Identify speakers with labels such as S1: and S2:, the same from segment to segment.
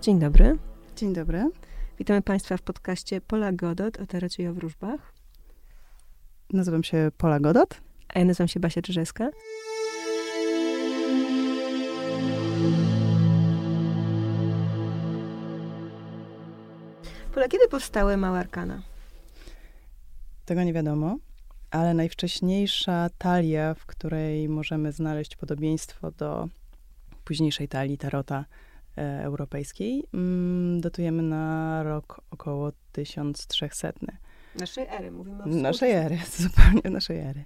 S1: Dzień dobry.
S2: Dzień dobry.
S1: Witamy Państwa w podcaście Pola Godot o tarocie i o wróżbach.
S2: Nazywam się Pola Godot.
S1: A ja nazywam się Basia Czyżeska. Pola, kiedy powstały Małe Arkana?
S2: Tego nie wiadomo, ale najwcześniejsza talia, w której możemy znaleźć podobieństwo do późniejszej talii tarota europejskiej, mm, datujemy na rok około 1300.
S1: Naszej ery, mówimy o
S2: Naszej ery, zupełnie naszej ery.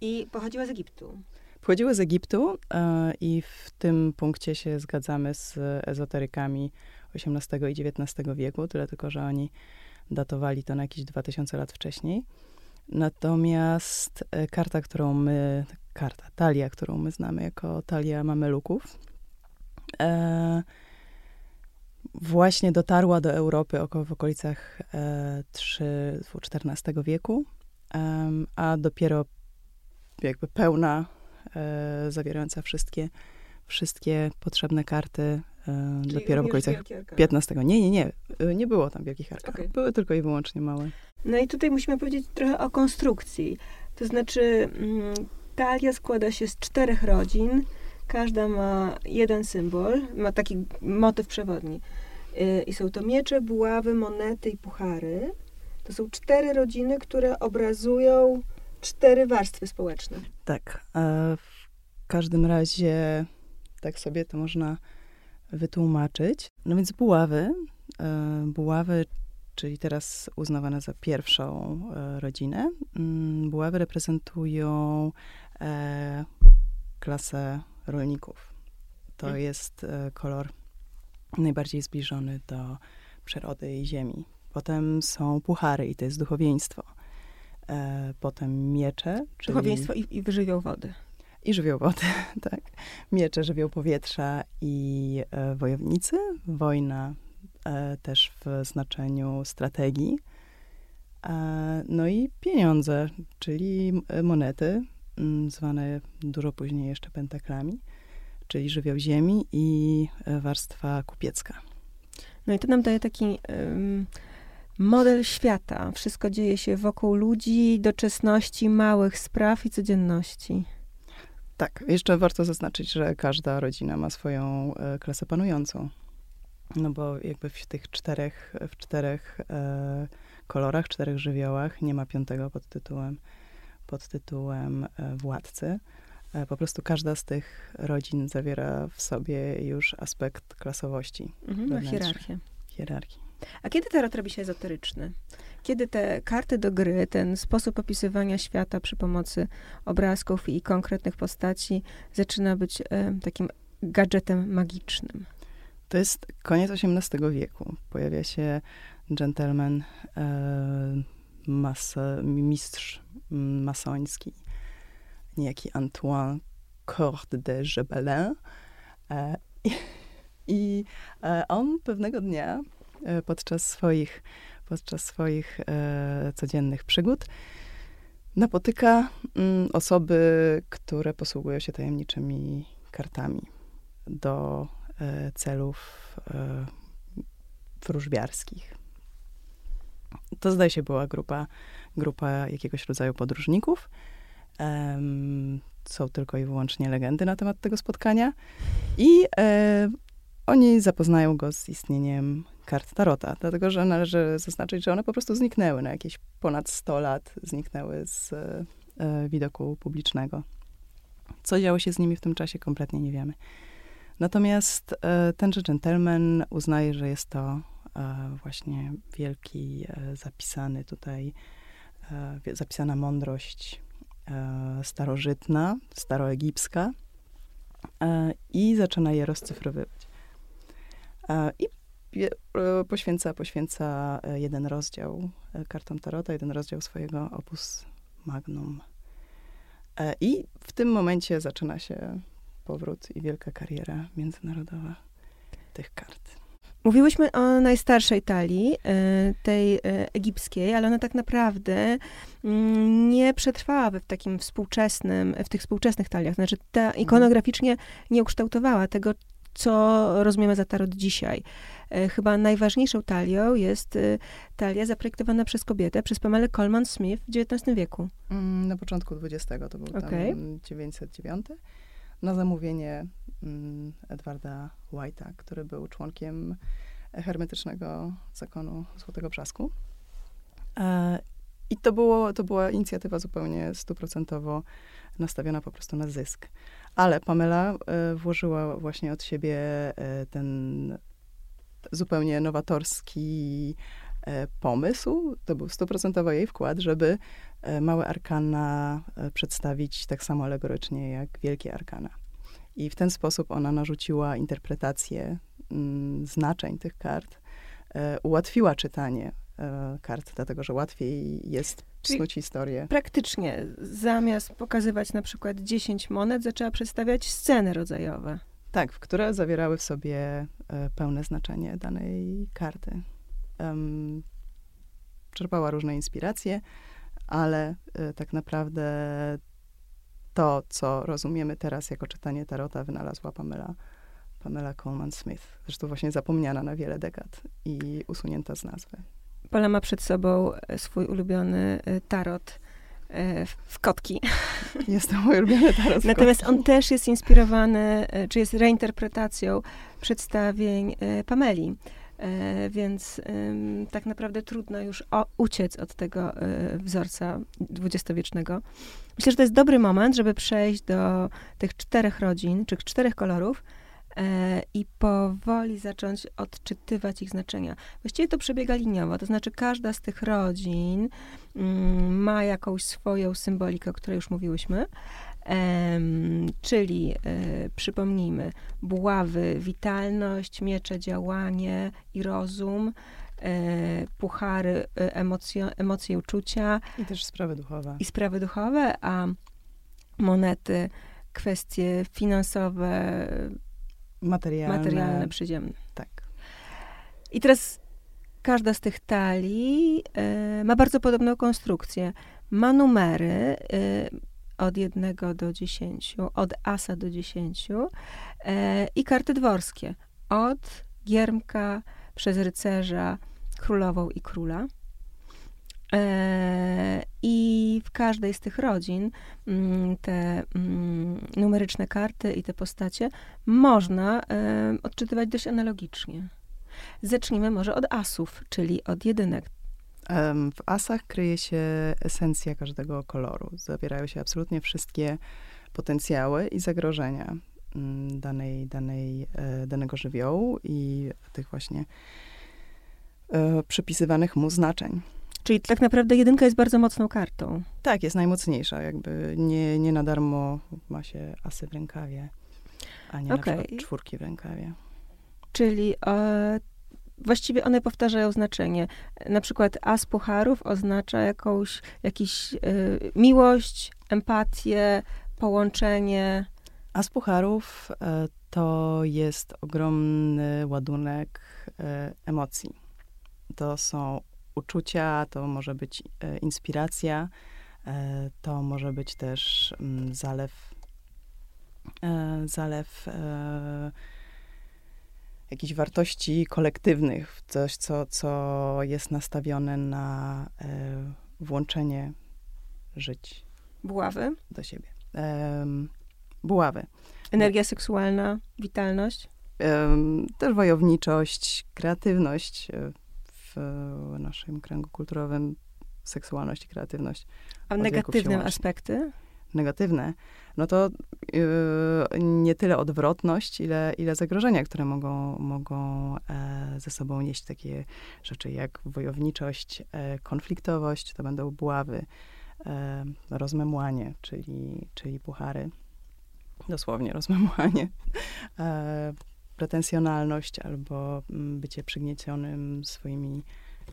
S1: I pochodziła z Egiptu.
S2: Pochodziły z Egiptu e, i w tym punkcie się zgadzamy z ezoterykami XVIII i XIX wieku, tyle tylko, że oni datowali to na jakieś 2000 lat wcześniej. Natomiast e, karta, którą my, karta, talia, którą my znamy jako talia mameluków, e, właśnie dotarła do Europy około w okolicach e, 3, XIV wieku, e, a dopiero jakby pełna, e, zawierająca wszystkie, wszystkie potrzebne karty e, dopiero w okolicach XV. Nie, nie, nie. E, nie było tam wielkich arkanów. Okay. Były tylko i wyłącznie małe.
S1: No i tutaj musimy powiedzieć trochę o konstrukcji. To znaczy, mm, talia składa się z czterech rodzin. Każda ma jeden symbol, ma taki motyw przewodni. Y, I są to miecze, buławy, monety i puchary. To są cztery rodziny, które obrazują cztery warstwy społeczne.
S2: Tak. W każdym razie tak sobie to można wytłumaczyć. No więc buławy, e, buławy, czyli teraz uznawane za pierwszą e, rodzinę, mm, buławy reprezentują e, klasę rolników. To hmm. jest kolor najbardziej zbliżony do przyrody i ziemi. Potem są puchary i to jest duchowieństwo. Potem miecze.
S1: Czyli... Duchowieństwo i, i wyżywioł wody.
S2: I żywioł wody, tak. Miecze, żywioł powietrza i e, wojownicy. Wojna e, też w znaczeniu strategii. E, no i pieniądze, czyli e, monety, zwane dużo później jeszcze pentaklami, czyli żywioł ziemi i e, warstwa kupiecka.
S1: No i to nam daje taki model świata. Wszystko dzieje się wokół ludzi, doczesności, małych spraw i codzienności.
S2: Tak, jeszcze warto zaznaczyć, że każda rodzina ma swoją e, klasę panującą. No bo jakby w tych czterech, w czterech e, kolorach, czterech żywiołach nie ma piątego pod tytułem, pod tytułem e, władcy. E, po prostu każda z tych rodzin zawiera w sobie już aspekt klasowości.
S1: Mhm, hierarchię.
S2: Hierarchii.
S1: A kiedy tarot robi się ezoteryczny? Kiedy te karty do gry, ten sposób opisywania świata przy pomocy obrazków i konkretnych postaci zaczyna być e, takim gadżetem magicznym?
S2: To jest koniec XVIII wieku. Pojawia się gentleman, mas, mistrz masoński, niejaki Antoine Corde de Gebelin. E, i, I e, on pewnego dnia E, podczas swoich, podczas swoich codziennych przygód napotyka mm, osoby, które posługują się tajemniczymi kartami do celów wróżbiarskich. To zdaje się była grupa, grupa jakiegoś rodzaju podróżników. Um, są tylko i wyłącznie legendy na temat tego spotkania. I e, oni zapoznają go z istnieniem kart Tarota, dlatego że należy zaznaczyć, że one po prostu zniknęły na jakieś ponad 100 lat, zniknęły z e, widoku publicznego. Co działo się z nimi w tym czasie, kompletnie nie wiemy. Natomiast e, tenże gentleman uznaje, że jest to e, właśnie wielki, e, zapisany tutaj, e, zapisana mądrość e, starożytna, staroegipska i zaczyna je rozcyfrowywać. I E, poświęca, poświęca e, jeden rozdział e, kartom Tarota, jeden rozdział swojego opus magnum. I w tym momencie zaczyna się powrót i wielka kariera międzynarodowa tych kart.
S1: Mówiłyśmy o najstarszej talii, tej egipskiej, ale ona tak naprawdę mm, nie przetrwała w takim współczesnym, w tych współczesnych taliach. Znaczy, ta mhm. ikonograficznie nie ukształtowała tego, co rozumiemy za tarot dzisiaj. E, chyba najważniejszą talią jest e, talia zaprojektowana przez kobietę, przez Pamelę Coleman Smith w XIX wieku.
S2: Mm, na początku XX, to był okay. tam 909, na zamówienie Edwarda White'a, który był członkiem hermetycznego zakonu Złotego Brzasku. E, I to, było, to była inicjatywa zupełnie stuprocentowo nastawiona po prostu na zysk. Ale Pamela włożyła właśnie od siebie ten zupełnie nowatorski e, pomysł. To był stuprocentowo jej wkład, żeby e, małe arkana e, przedstawić tak samo alegorycznie jak wielkie arkana. I w ten sposób ona narzuciła interpretację mm, znaczeń tych kart, ułatwiła czytanie kart, dlatego że łatwiej jest psuć historię.
S1: Praktycznie, zamiast pokazywać na przykład 10 monet, zaczęła przedstawiać sceny rodzajowe.
S2: Tak, które zawierały w sobie e, pełne znaczenie danej karty. Um, czerpała różne inspiracje, ale e, tak naprawdę to, co rozumiemy teraz jako czytanie tarota, wynalazła Pamela, Pamela Coleman Smith. Zresztą właśnie zapomniana na wiele dekad i usunięta z nazwy.
S1: Pola ma przed sobą e, swój ulubiony tarot E, w kotki.
S2: Jest to mój ulubiony tarot
S1: Natomiast on też jest inspirowany, e, czy jest reinterpretacją przedstawień e, Pameli. Więc tak naprawdę trudno już uciec od tego wzorca dwudziestowiecznego. Myślę, że to jest dobry moment, żeby przejść do tych czterech rodzin, czy czterech kolorów, e, i powoli zacząć odczytywać ich znaczenia. Właściwie to przebiega liniowo, to znaczy każda z tych rodzin mm, ma jakąś swoją symbolikę, o której już mówiłyśmy. czyli e, przypomnijmy, buławy, witalność, miecze, działanie i rozum, puchary, e, emocje, emocje, uczucia.
S2: I też sprawy duchowe.
S1: I sprawy duchowe, a monety, kwestie finansowe,
S2: materialne.
S1: Materialne, przyziemne.
S2: Tak.
S1: I teraz każda z tych talii y, ma bardzo podobną konstrukcję. Ma numery y, od jednego do dziesięciu, od asa do dziesięciu y, i karty dworskie. Od giermka przez rycerza, królową i króla. E, I w każdej z tych rodzin mm, te mm, numeryczne karty i te postacie można e, odczytywać dość analogicznie. Zacznijmy może od asów, czyli od jedynek.
S2: W asach kryje się esencja każdego koloru. Zawierają się absolutnie wszystkie potencjały i zagrożenia mm, danej, danej, e, danego żywiołu i tych właśnie przypisywanych mu znaczeń.
S1: Czyli tak naprawdę jedynka jest bardzo mocną kartą.
S2: Tak, jest najmocniejsza. Jakby nie, nie na darmo ma się asy w rękawie, a nie okay. na przykład czwórki w rękawie.
S1: Czyli e, właściwie one powtarzają znaczenie. Na przykład as pucharów oznacza jakąś jakiś, e, miłość, empatię, połączenie.
S2: As pucharów e, to jest ogromny ładunek e, emocji. To są uczucia, to może być e, inspiracja, e, to może być też mm, zalew, e, zalew jakichś wartości kolektywnych, coś, co, co jest nastawione na włączenie żyć.
S1: Buławy?
S2: Do siebie. buławy.
S1: Energia seksualna, witalność?
S2: też wojowniczość, kreatywność, w naszym kręgu kulturowym seksualność i kreatywność.
S1: A negatywne aspekty?
S2: Negatywne, no to yy, nie tyle odwrotność, ile, ile zagrożenia, które mogą, mogą e, ze sobą nieść takie rzeczy jak wojowniczość, e, konfliktowość, to będą buławy, e, rozmemłanie, czyli, czyli puchary, dosłownie rozmemłanie, e, pretensjonalność albo mm, bycie przygniecionym swoimi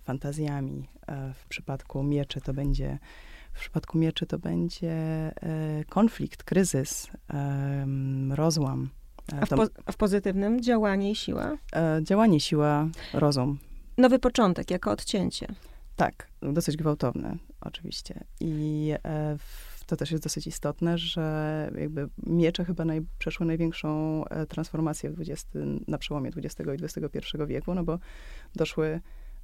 S2: fantazjami. E, w przypadku mieczy to będzie w przypadku mieczy to będzie e, konflikt, kryzys, rozłam.
S1: E, a w, po, a w pozytywnym działanie i siła?
S2: Działanie, siła, rozum.
S1: Nowy początek, jako odcięcie.
S2: Tak, dosyć gwałtowne, oczywiście. I w to też jest dosyć istotne, że jakby miecze chyba naj, przeszły największą e, transformację w 20, na przełomie XX i XXI wieku, no bo doszły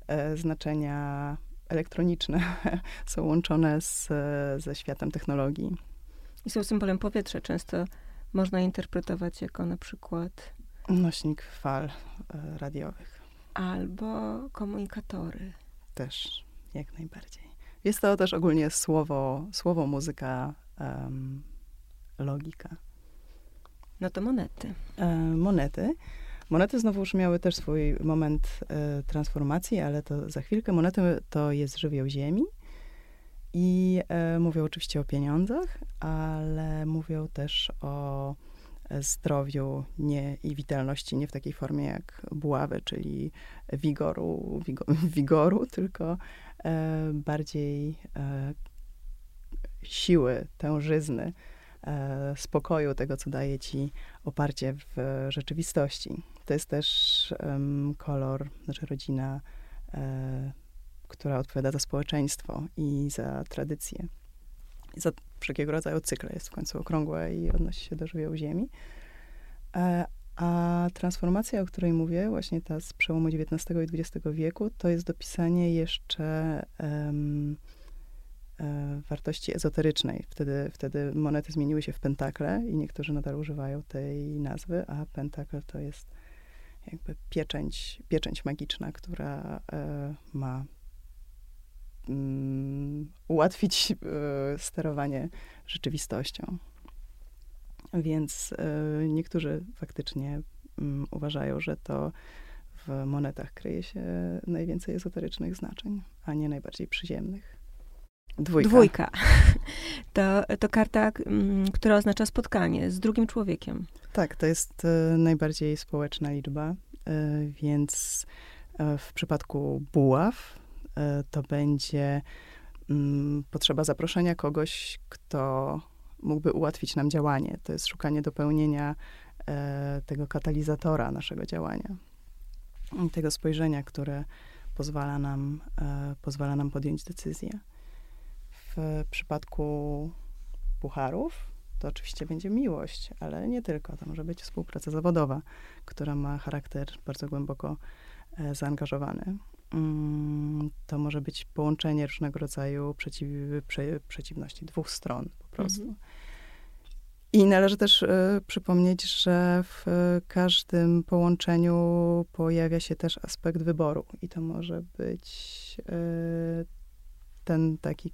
S2: e, znaczenia elektroniczne, są łączone z, ze światem technologii.
S1: I są symbolem powietrza. Często można interpretować jako na przykład...
S2: Nośnik fal e, radiowych.
S1: Albo komunikatory.
S2: Też, jak najbardziej. Jest to też ogólnie słowo, słowo muzyka, um, logika.
S1: No to monety.
S2: E, monety. Monety znowu już miały też swój moment e, transformacji, ale to za chwilkę. Monety to jest żywioł ziemi i e, mówią oczywiście o pieniądzach, ale mówią też o zdrowiu nie, i witalności nie w takiej formie jak buławy, czyli wigoru, wigoru tylko e, bardziej e, siły, tężyzny, e, spokoju, tego, co daje ci oparcie w rzeczywistości. To jest też kolor, znaczy rodzina, e, która odpowiada za społeczeństwo i za tradycję. I za wszelkiego rodzaju cykle. Jest w końcu okrągłe i odnosi się do żywiołu ziemi. A transformacja, o której mówię, właśnie ta z przełomu XIX i XX wieku, to jest dopisanie jeszcze um, e, wartości ezoterycznej. Wtedy, wtedy monety zmieniły się w pentakle i niektórzy nadal używają tej nazwy, a pentakl to jest jakby pieczęć, pieczęć magiczna, która e, ma mm, ułatwić e, sterowanie rzeczywistością. Więc y, niektórzy faktycznie y, uważają, że to w monetach kryje się najwięcej ezoterycznych znaczeń, a nie najbardziej przyziemnych.
S1: Dwójka. Dwójka. To, to karta, która oznacza spotkanie z drugim człowiekiem.
S2: Tak, to jest y, najbardziej społeczna liczba, y, więc w przypadku buław to będzie mm, potrzeba zaproszenia kogoś, kto mógłby ułatwić nam działanie. To jest szukanie dopełnienia e, tego katalizatora naszego działania. Tego spojrzenia, które pozwala nam, e, pozwala nam podjąć decyzję. W przypadku pucharów to oczywiście będzie miłość, ale nie tylko. To może być współpraca zawodowa, która ma charakter bardzo głęboko e, zaangażowany. Mm, to może być połączenie różnego rodzaju przeciw, prze, przeciwności dwóch stron po prostu. Mhm. I należy też y, przypomnieć, że w każdym połączeniu pojawia się też aspekt wyboru. I to może być y, ten taki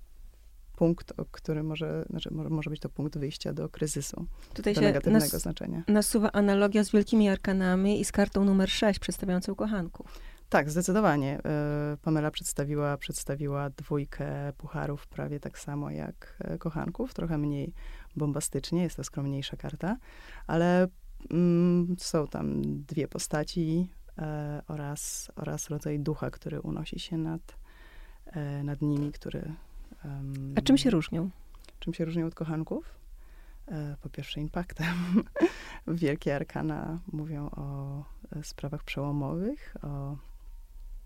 S2: punkt, który może, znaczy może być to punkt wyjścia do kryzysu, Tutaj do się negatywnego nas, znaczenia.
S1: nasuwa analogia z wielkimi arkanami i z kartą numer 6 przedstawiającą kochanków.
S2: Tak, zdecydowanie. E, Pamela przedstawiła, przedstawiła dwójkę pucharów prawie tak samo jak e, kochanków, trochę mniej bombastycznie, jest to skromniejsza karta, ale mm, są tam dwie postaci e, oraz, oraz rodzaj ducha, który unosi się nad, e, nad nimi, który...
S1: Um, A czym się różnią?
S2: Czym się różnią od kochanków? E, po pierwsze impaktem. Wielkie arkana mówią o sprawach przełomowych, o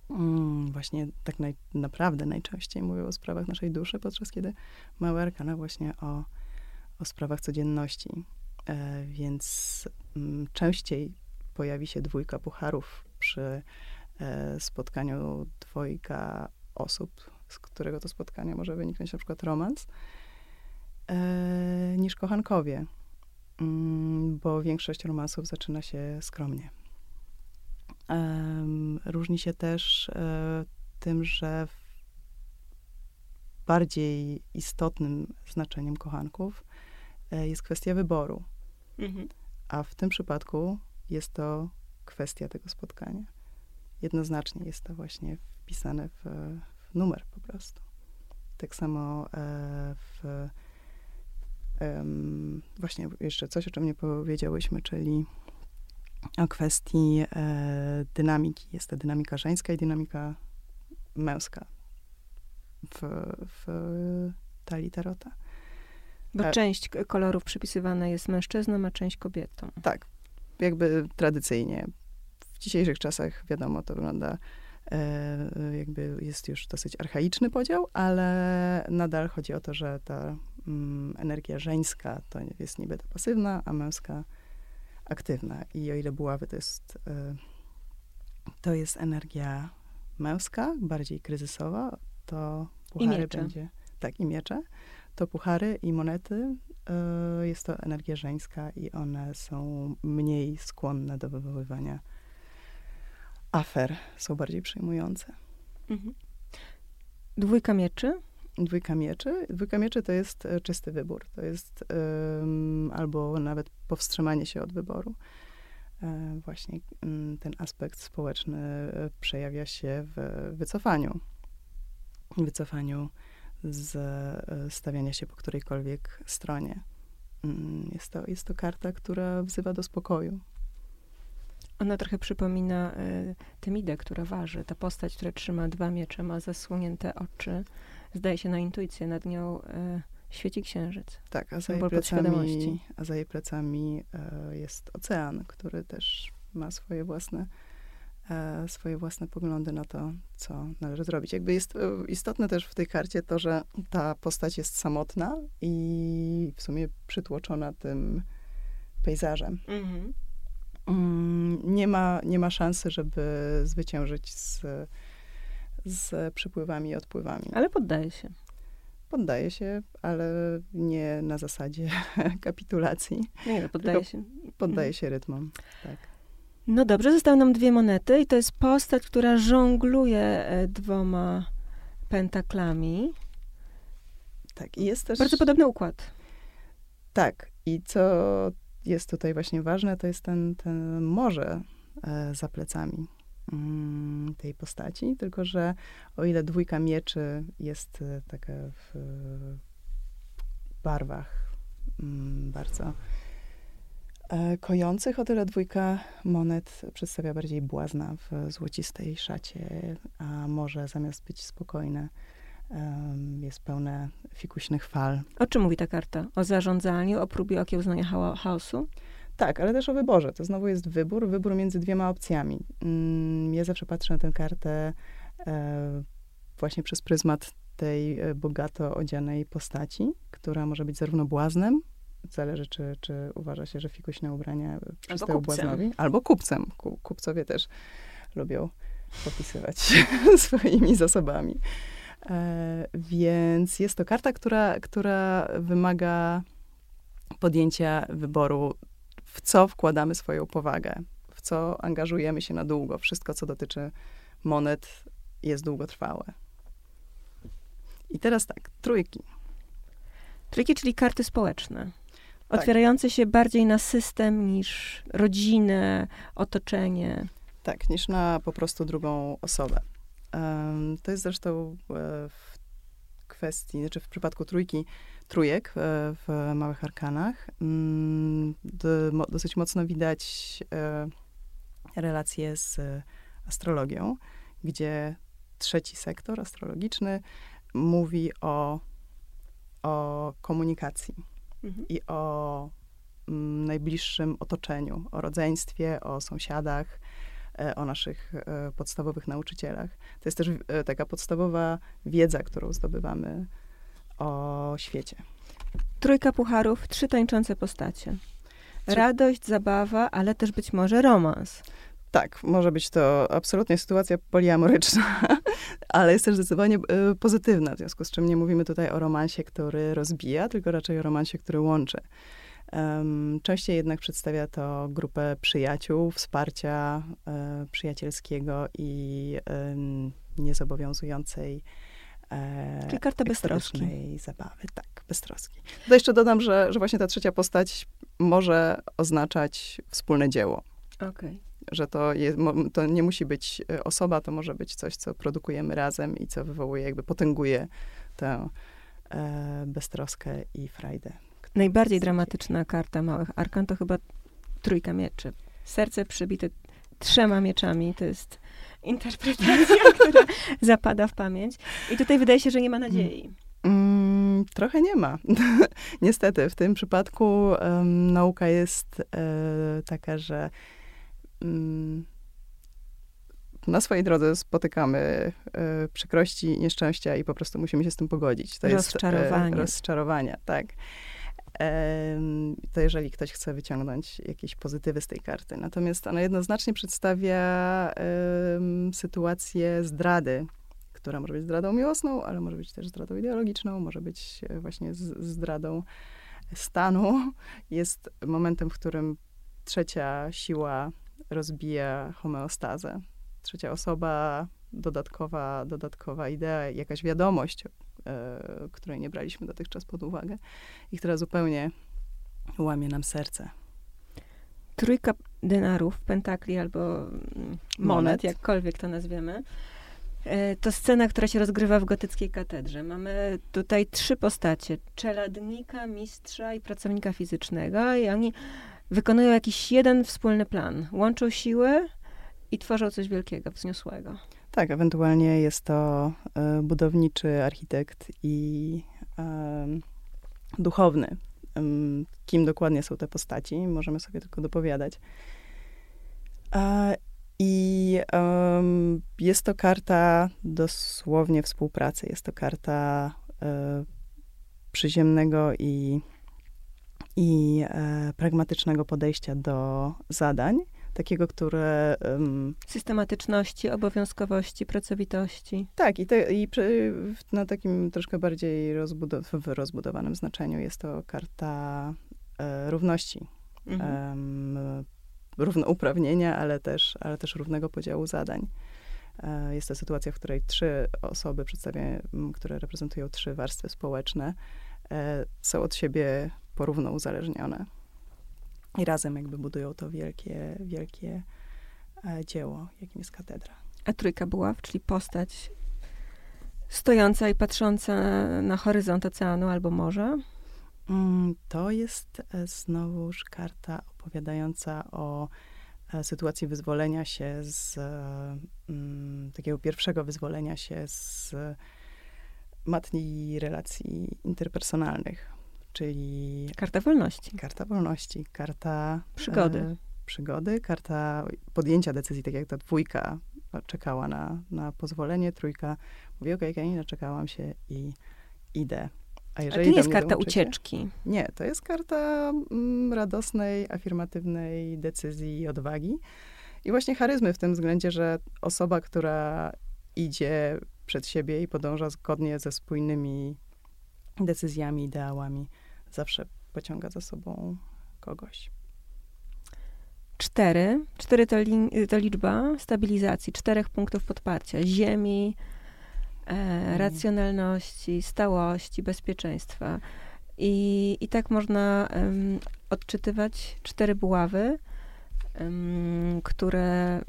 S2: Mm, właśnie tak naj, naprawdę najczęściej mówią o sprawach naszej duszy, podczas kiedy małe arkana właśnie o, o sprawach codzienności. E, więc mm, częściej pojawi się dwójka pucharów przy e, spotkaniu dwojga osób, z którego to spotkania może wyniknąć na przykład romans, e, niż kochankowie, mm, bo większość romansów zaczyna się skromnie. Różni się też e, tym, że bardziej istotnym znaczeniem kochanków e, jest kwestia wyboru. Mhm. A w tym przypadku jest to kwestia tego spotkania. Jednoznacznie jest to właśnie wpisane w, w numer po prostu. Tak samo e, w właśnie jeszcze coś, o czym nie powiedziałyśmy, czyli o kwestii e, dynamiki. Jest to dynamika żeńska i dynamika męska w, w talii tarota.
S1: Bo e, część kolorów przypisywana jest mężczyznom, a część kobietom.
S2: Tak, jakby tradycyjnie. W dzisiejszych czasach, wiadomo, to wygląda e, jakby jest już dosyć archaiczny podział, ale nadal chodzi o to, że ta mm, energia żeńska to jest niby ta pasywna, a męska aktywna. I o ile buławy to jest, y, to jest energia męska, bardziej kryzysowa, to puchary będzie... Tak, i miecze. To puchary i monety y, jest to energia żeńska i one są mniej skłonne do wywoływania afer, są bardziej przejmujące. Mhm.
S1: Dwójka mieczy?
S2: Dwójka mieczy. Dwójka mieczy to jest e, czysty wybór. To jest um, albo nawet powstrzymanie się od wyboru. E, właśnie um, ten aspekt społeczny e, przejawia się w wycofaniu. Wycofaniu z e, stawiania się po którejkolwiek stronie. Um, jest, to, jest to karta, która wzywa do spokoju.
S1: Ona trochę przypomina y, Temidę, która waży. Ta postać, która trzyma dwa miecze, ma zasłonięte oczy. Zdaje się na intuicję, nad nią y, świeci księżyc.
S2: Tak, a za, jej plecami, a za jej plecami y, jest ocean, który też ma swoje własne, e, swoje własne poglądy na to, co należy zrobić. Jakby jest e, istotne też w tej karcie to, że ta postać jest samotna i w sumie przytłoczona tym pejzażem. Mhm. Mm, nie ma, nie ma szansy, żeby zwyciężyć z, z przypływami i odpływami.
S1: Ale poddaje się.
S2: Poddaje się, ale nie na zasadzie kapitulacji.
S1: Nie, no, poddaje się.
S2: Poddaje mhm. się rytmom, tak.
S1: No dobrze, zostały nam dwie monety i to jest postać, która żongluje e, dwoma pentaklami.
S2: Tak, i jest też...
S1: Bardzo podobny układ.
S2: Tak, i co jest tutaj właśnie ważne, to jest ten, ten morze e, za plecami tej postaci, tylko że o ile dwójka mieczy jest e, taka w barwach mm, bardzo e, kojących, o tyle dwójka monet przedstawia bardziej błazna w złocistej szacie, a morze zamiast być spokojne, jest pełne fikuśnych fal.
S1: O czym mówi ta karta? O zarządzaniu, o próbie okiełznania chaosu?
S2: Tak, ale też o wyborze. To znowu jest wybór, wybór między dwiema opcjami. Mm, ja zawsze patrzę na tę kartę e, właśnie przez pryzmat tej e, bogato odzianej postaci, która może być zarówno błaznem, zależy, czy, czy uważa się, że fikuśne ubrania przystają błaznowi, albo kupcem. Kupcowie też lubią popisywać swoimi zasobami. E, więc jest to karta, która, która wymaga podjęcia wyboru, w co wkładamy swoją powagę, w co angażujemy się na długo. Wszystko, co dotyczy monet, jest długotrwałe. I teraz tak, trójki.
S1: Trójki, czyli karty społeczne. Tak. Otwierające się bardziej na system niż rodzinę, otoczenie.
S2: Tak, niż na po prostu drugą osobę. To jest zresztą e, w kwestii, znaczy w przypadku trójki, trójek e, w Małych Arkanach mm, dosyć mocno widać e, relacje z astrologią, gdzie trzeci sektor astrologiczny mówi o, o komunikacji mhm. i o mm, najbliższym otoczeniu, o rodzeństwie, o sąsiadach, E, o naszych podstawowych nauczycielach. To jest też taka podstawowa wiedza, którą zdobywamy o świecie.
S1: Trójka pucharów, trzy tańczące postacie. Radość, zabawa, ale też być może romans.
S2: Tak, może być to absolutnie sytuacja poliamoryczna, ale jest też zdecydowanie pozytywna, w związku z czym nie mówimy tutaj o romansie, który rozbija, tylko raczej o romansie, który łączy. Um, częściej jednak przedstawia to grupę przyjaciół, wsparcia e, przyjacielskiego i e, niezobowiązującej
S1: e, Czyli karta beztroski.
S2: zabawy. Tak, beztroski. To jeszcze dodam, że, że właśnie ta trzecia postać może oznaczać wspólne dzieło.
S1: Okay.
S2: Że to, jest, to nie musi być e, osoba, to może być coś, co produkujemy razem i co wywołuje, jakby potęguje tę e, beztroskę i frajdę.
S1: Najbardziej dramatyczna karta małych arkan to chyba trójka mieczy. Serce przybite trzema mieczami, to jest interpretacja, która zapada w pamięć. I tutaj wydaje się, że nie ma nadziei.
S2: Mm, trochę nie ma. Niestety, w tym przypadku um, nauka jest e, taka, że um, na swojej drodze spotykamy e, przykrości, nieszczęścia i po prostu musimy się z tym pogodzić. To
S1: rozczarowanie.
S2: jest rozczarowania, tak. To jeżeli ktoś chce wyciągnąć jakieś pozytywy z tej karty. Natomiast ona jednoznacznie przedstawia sytuację zdrady, która może być zdradą miłosną, ale może być też zdradą ideologiczną, może być e, właśnie zdradą stanu. Jest momentem, w którym trzecia siła rozbija homeostazę. Trzecia osoba, dodatkowa, dodatkowa idea, jakaś wiadomość, której nie braliśmy dotychczas pod uwagę i która zupełnie łamie nam serce.
S1: Trójka denarów, pentakli albo monet, monet. jakkolwiek to nazwiemy. E, to scena, która się rozgrywa w gotyckiej katedrze. Mamy tutaj trzy postacie: czeladnika, mistrza i pracownika fizycznego, i oni wykonują jakiś jeden wspólny plan. Łączą siły i tworzą coś wielkiego, wzniosłego.
S2: Tak, ewentualnie jest to y, budowniczy architekt i y, duchowny. Kim dokładnie są te postaci, możemy sobie tylko dopowiadać. I jest to karta dosłownie współpracy. Jest to karta e, przyziemnego i i e, pragmatycznego podejścia do zadań, takiego, które... Um,
S1: Systematyczności, obowiązkowości, pracowitości.
S2: Tak, i, te, i przy, na takim troszkę bardziej rozbudow rozbudowanym znaczeniu jest to karta e, równości. Mhm. równouprawnienia, ale też, ale też równego podziału zadań. E, jest to sytuacja, w której trzy osoby które reprezentują trzy warstwy społeczne, e, są od siebie porówno uzależnione. I razem jakby budują to wielkie, wielkie e, dzieło, jakim jest katedra.
S1: A trójka była, czyli postać stojąca i patrząca na horyzont oceanu albo morza?
S2: Mm, to jest e, znowuż karta opowiadająca o e, sytuacji wyzwolenia się z mm, takiego pierwszego wyzwolenia się z matni relacji interpersonalnych czyli...
S1: Karta wolności.
S2: Karta wolności, karta...
S1: Przygody. E,
S2: przygody, karta podjęcia decyzji, tak jak ta dwójka czekała na, na pozwolenie, trójka mówi, okej, okay, okay, naczekałam się i idę.
S1: A, jeżeli A to nie jest karta ucieczki.
S2: Nie, to jest karta mm, radosnej, afirmatywnej decyzji i odwagi. I właśnie charyzmy w tym względzie, że osoba, która idzie przed siebie i podąża zgodnie ze spójnymi decyzjami, ideałami, zawsze pociąga za sobą kogoś.
S1: Cztery. Cztery to, li, to liczba stabilizacji, czterech punktów podparcia. Ziemi, e, mm. racjonalności, stałości, bezpieczeństwa. I, i tak można um, odczytywać cztery buławy, um, które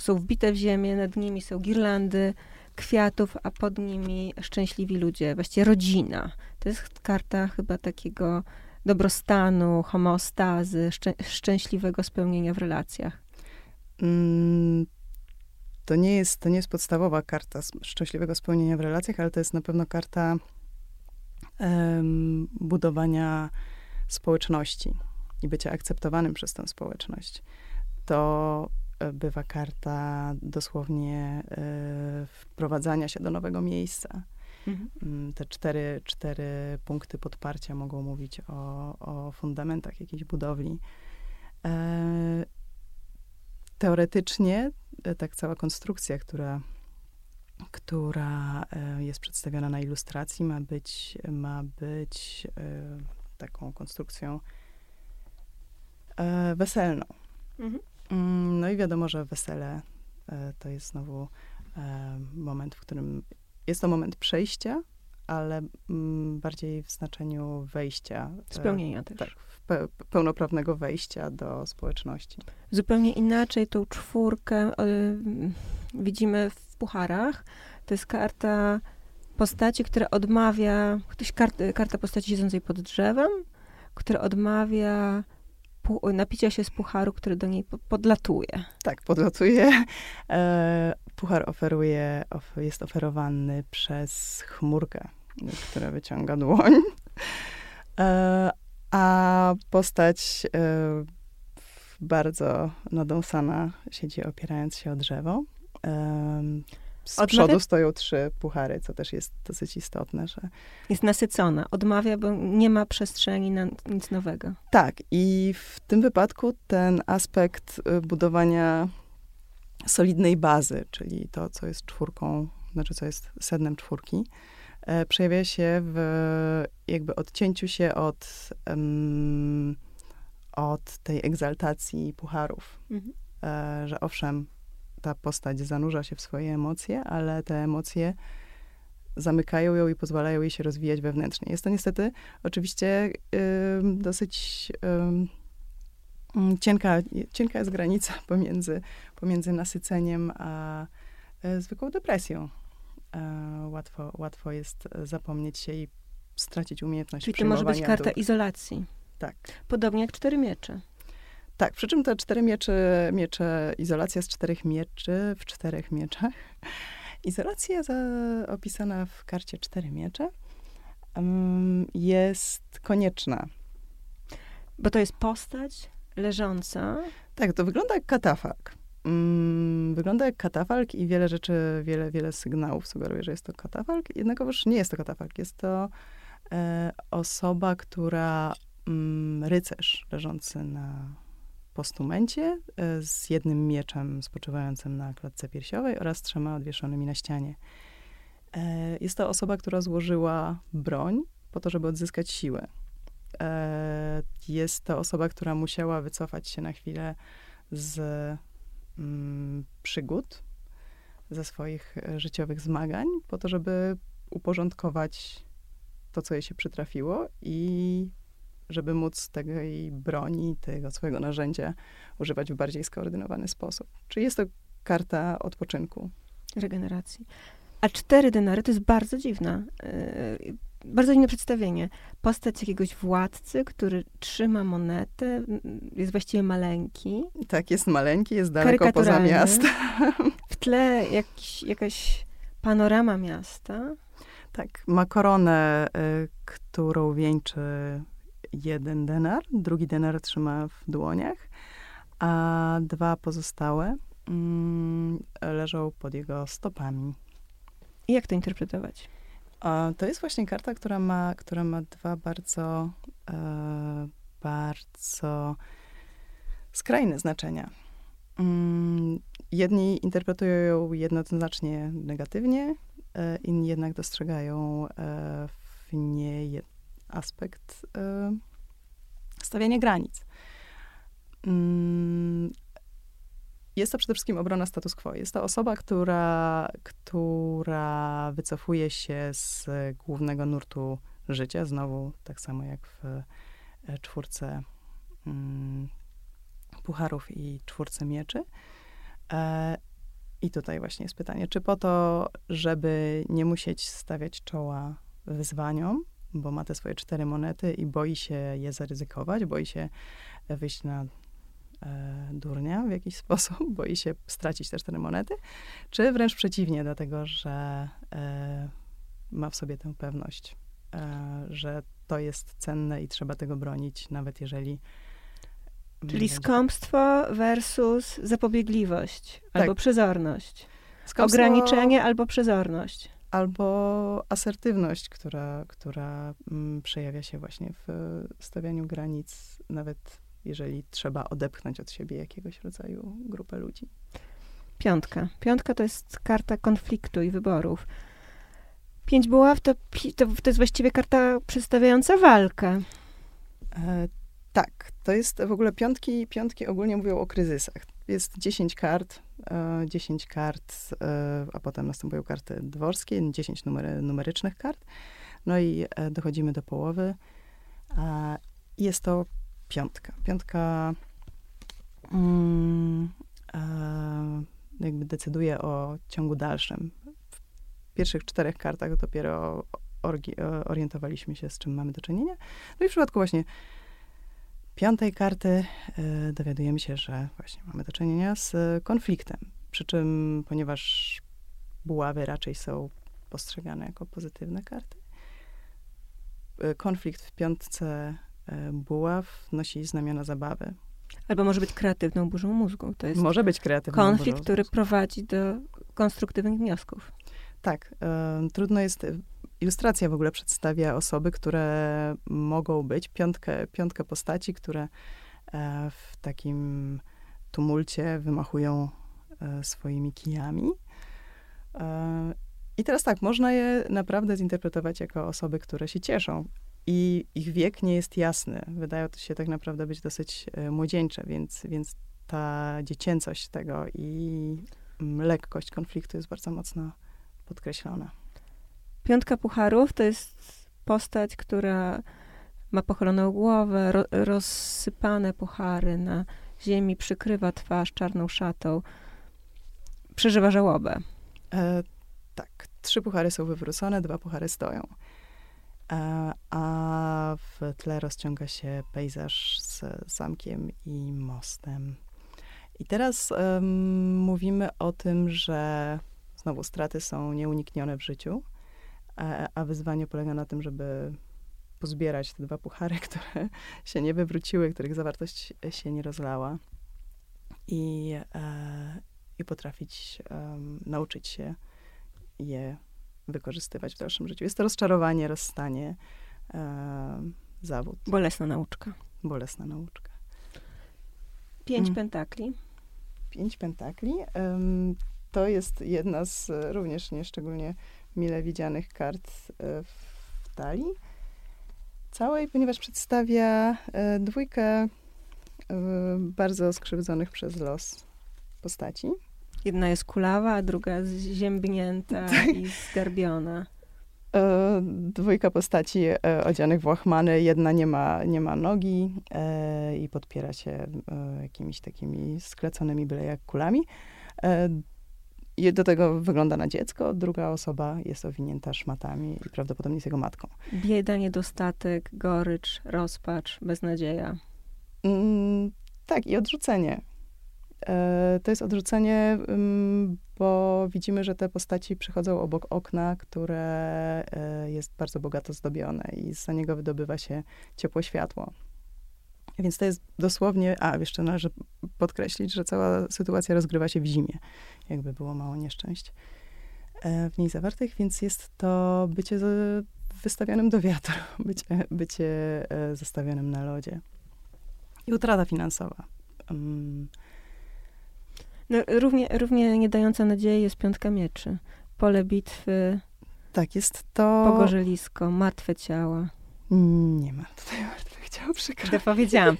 S1: są wbite w ziemię, nad nimi są girlandy kwiatów, a pod nimi szczęśliwi ludzie, właściwie rodzina. To jest karta chyba takiego dobrostanu, homeostazy, szczę szczęśliwego spełnienia w relacjach. Mm,
S2: to, nie jest, to nie jest podstawowa karta szczęśliwego spełnienia w relacjach, ale to jest na pewno karta um, budowania społeczności i bycia akceptowanym przez tę społeczność. To bywa karta dosłownie y, wprowadzania się do nowego miejsca Mhm. Mm, te cztery, cztery punkty podparcia mogą mówić o, o fundamentach jakiejś budowli. E, teoretycznie e, tak cała konstrukcja, która, która e, jest przedstawiona na ilustracji, ma być, ma być e, taką konstrukcją e, weselną. Mhm. Mm, no i wiadomo, że wesele e, to jest znowu moment, w którym jest to moment przejścia, ale mm, bardziej w znaczeniu wejścia.
S1: E, Spełnienia też.
S2: Tak, pe pełnoprawnego wejścia do społeczności.
S1: Zupełnie inaczej tą czwórkę widzimy w pucharach. To jest karta postaci, która odmawia, ktoś kart, karta postaci siedzącej pod drzewem, która odmawia napicia się z pucharu, który do niej podlatuje.
S2: Tak, podlatuje. E, puchar oferuje, jest oferowany przez chmurkę, która wyciąga dłoń. E, a postać e, bardzo nadąsana siedzi opierając się o drzewo. Z
S1: Odmawia-
S2: przodu stoją trzy puchary, co też jest dosyć istotne, że
S1: Jest nasycona, odmawia, bo nie ma przestrzeni na nic nowego.
S2: Tak, i w tym wypadku ten aspekt y, budowania solidnej bazy, czyli to, co jest czwórką, znaczy co jest sednem czwórki, e, przejawia się w jakby odcięciu się od, em, od tej egzaltacji pucharów.
S1: Mhm.
S2: E, że owszem, ta postać zanurza się w swoje emocje, ale te emocje zamykają ją i pozwalają jej się rozwijać wewnętrznie. Jest to niestety oczywiście dosyć mm, cienka, cienka jest granica pomiędzy, pomiędzy nasyceniem a e, zwykłą depresją. E, łatwo, łatwo jest zapomnieć się i stracić umiejętność
S1: Czyli to może być karta
S2: dóbr.
S1: izolacji.
S2: Tak.
S1: Podobnie jak cztery miecze.
S2: Tak, przy czym te cztery miecze, miecze, izolacja z czterech mieczy w czterech mieczach. Izolacja za, opisana w karcie cztery miecze em, jest konieczna.
S1: Bo to jest postać leżąca.
S2: Tak, to wygląda jak katafalk. Mm, wygląda jak katafalk i wiele rzeczy, wiele, wiele sygnałów sugeruje, że jest to katafalk. Jednakowoż nie jest to katafalk. Jest to e, osoba, która, mm, rycerz leżący na postumencie e, z jednym mieczem spoczywającym na klatce piersiowej oraz trzema odwieszonymi na ścianie. E, jest to osoba, która złożyła broń po to, żeby odzyskać siłę. E, jest to osoba, która musiała wycofać się na chwilę z mm, przygód, ze swoich życiowych zmagań, po to, żeby uporządkować to, co jej się przytrafiło i żeby móc tej broni, tego swojego narzędzia używać w bardziej skoordynowany sposób. Czyli jest to karta odpoczynku.
S1: regeneracji. A cztery denary to jest bardzo dziwna, yy, bardzo dziwne przedstawienie. Postać jakiegoś władcy, który trzyma monetę, jest właściwie maleńki.
S2: Tak, jest maleńki, jest daleko poza
S1: Karykaturalny.
S2: miast.
S1: W tle jakiś, jakaś panorama miasta.
S2: Tak, ma koronę, y, którą wieńczy jeden denar, drugi denar trzyma w dłoniach, a dwa pozostałe mm, leżą pod jego stopami.
S1: I jak to interpretować?
S2: A to jest właśnie karta, która ma, która ma dwa bardzo, e, bardzo skrajne znaczenia. Mm, jedni interpretują ją jednoznacznie negatywnie, e, inni jednak dostrzegają e, w niej aspekt e, stawiania granic. Mm, jest to przede wszystkim obrona status quo. Jest to osoba, która, która wycofuje się z głównego nurtu życia, znowu tak samo jak w e, czwórce mm, pucharów i czwórce mieczy. E, I tutaj właśnie jest pytanie, czy po to, żeby nie musieć stawiać czoła wyzwaniom, bo ma te swoje cztery monety i boi się je zaryzykować, boi się wyjść na e, durnia w jakiś sposób, boi się stracić te cztery monety, czy wręcz przeciwnie, dlatego że e, ma w sobie tę pewność, e, że to jest cenne i trzeba tego bronić, nawet jeżeli.
S1: Czyli skąpstwo versus zapobiegliwość albo
S2: Tak.
S1: przezorność.
S2: Skąpstwo
S1: Ograniczenie albo przezorność.
S2: Albo asertywność, która, która mm, przejawia się właśnie w stawianiu granic, nawet jeżeli trzeba odepchnąć od siebie jakiegoś rodzaju grupę ludzi.
S1: Piątka. Piątka to jest karta konfliktu i wyborów. Pięć buław to, to, to jest właściwie karta przedstawiająca walkę.
S2: E, tak, to jest w ogóle piątki, piątki ogólnie mówią o kryzysach. Jest 10 kart, e, 10 kart, e, a potem następują karty dworskie, 10 numery, numerycznych kart. No i e, dochodzimy do połowy. Jest to piątka. Piątka mm, e, jakby decyduje o ciągu dalszym. W pierwszych czterech kartach dopiero e, orientowaliśmy się, z czym mamy do czynienia. No i w przypadku właśnie piątej karty y, dowiadujemy się, że właśnie mamy do czynienia z y, konfliktem. Przy czym, ponieważ buławy raczej są postrzegane jako pozytywne karty, y, konflikt w piątce y, buław nosi znamiona zabawy.
S1: Albo może być kreatywną burzą mózgu. To jest
S2: Może być kreatywny.
S1: konflikt, który prowadzi do konstruktywnych wniosków.
S2: Tak. e, trudno jest. Ilustracja w ogóle przedstawia osoby, które mogą być, piątkę, piątkę postaci, które e, w takim tumulcie wymachują e, swoimi kijami. E, I teraz tak, można je naprawdę zinterpretować jako osoby, które się cieszą. I ich wiek nie jest jasny. Wydają się tak naprawdę być dosyć młodzieńcze, więc, więc ta dziecięcość tego i mm, lekkość konfliktu jest bardzo mocno podkreślona.
S1: Piątka pucharów to jest postać, która ma pochyloną głowę, ro, rozsypane puchary na ziemi, przykrywa twarz czarną szatą. Przeżywa żałobę.
S2: E, tak, trzy puchary są wywrócone, dwa puchary stoją. E, a w tle rozciąga się pejzaż z zamkiem i mostem. I teraz em, mówimy o tym, że znowu straty są nieuniknione w życiu, a, a wyzwanie polega na tym, żeby pozbierać te dwa puchary, które się nie wywróciły, których zawartość się nie rozlała i, e, i potrafić nauczyć się je wykorzystywać w dalszym życiu. Jest to rozczarowanie, rozstanie, e, zawód,
S1: Bolesna nauczka.
S2: bolesna nauczka.
S1: Pięć
S2: Mm.
S1: pentakli.
S2: Pięć pentakli. em, to jest jedna z e, również nieszczególnie mile widzianych kart e, w talii całej, ponieważ przedstawia e, dwójkę e, bardzo skrzywdzonych przez los postaci.
S1: Jedna jest kulawa, a druga ziębnięta i zgarbiona.
S2: Dwójka postaci odzianych w łachmany. Jedna nie ma, nie ma nogi i podpiera się jakimiś takimi skleconymi byle jak kulami. I do tego wygląda na dziecko. Druga osoba jest owinięta szmatami i prawdopodobnie jest jego matką.
S1: Bieda, niedostatek, gorycz, rozpacz, beznadzieja.
S2: Mm, tak, i odrzucenie. E, to jest odrzucenie, mm, bo widzimy, że te postaci przychodzą obok okna, które e, jest bardzo bogato zdobione i za niego wydobywa się ciepłe światło. Więc to jest dosłownie, a jeszcze należy podkreślić, że cała sytuacja rozgrywa się w zimie, jakby było mało nieszczęść e, w niej zawartych, więc jest to bycie wystawionym do wiatru, bycie, bycie e, zostawionym na lodzie. I utrata finansowa. Mm,
S1: No, równie, równie nie dająca nadziei jest piątka mieczy. Pole bitwy,
S2: tak, jest to...
S1: pogorzelisko, martwe ciała.
S2: Nie ma tutaj martwych ciał, przykro.
S1: To powiedziałam.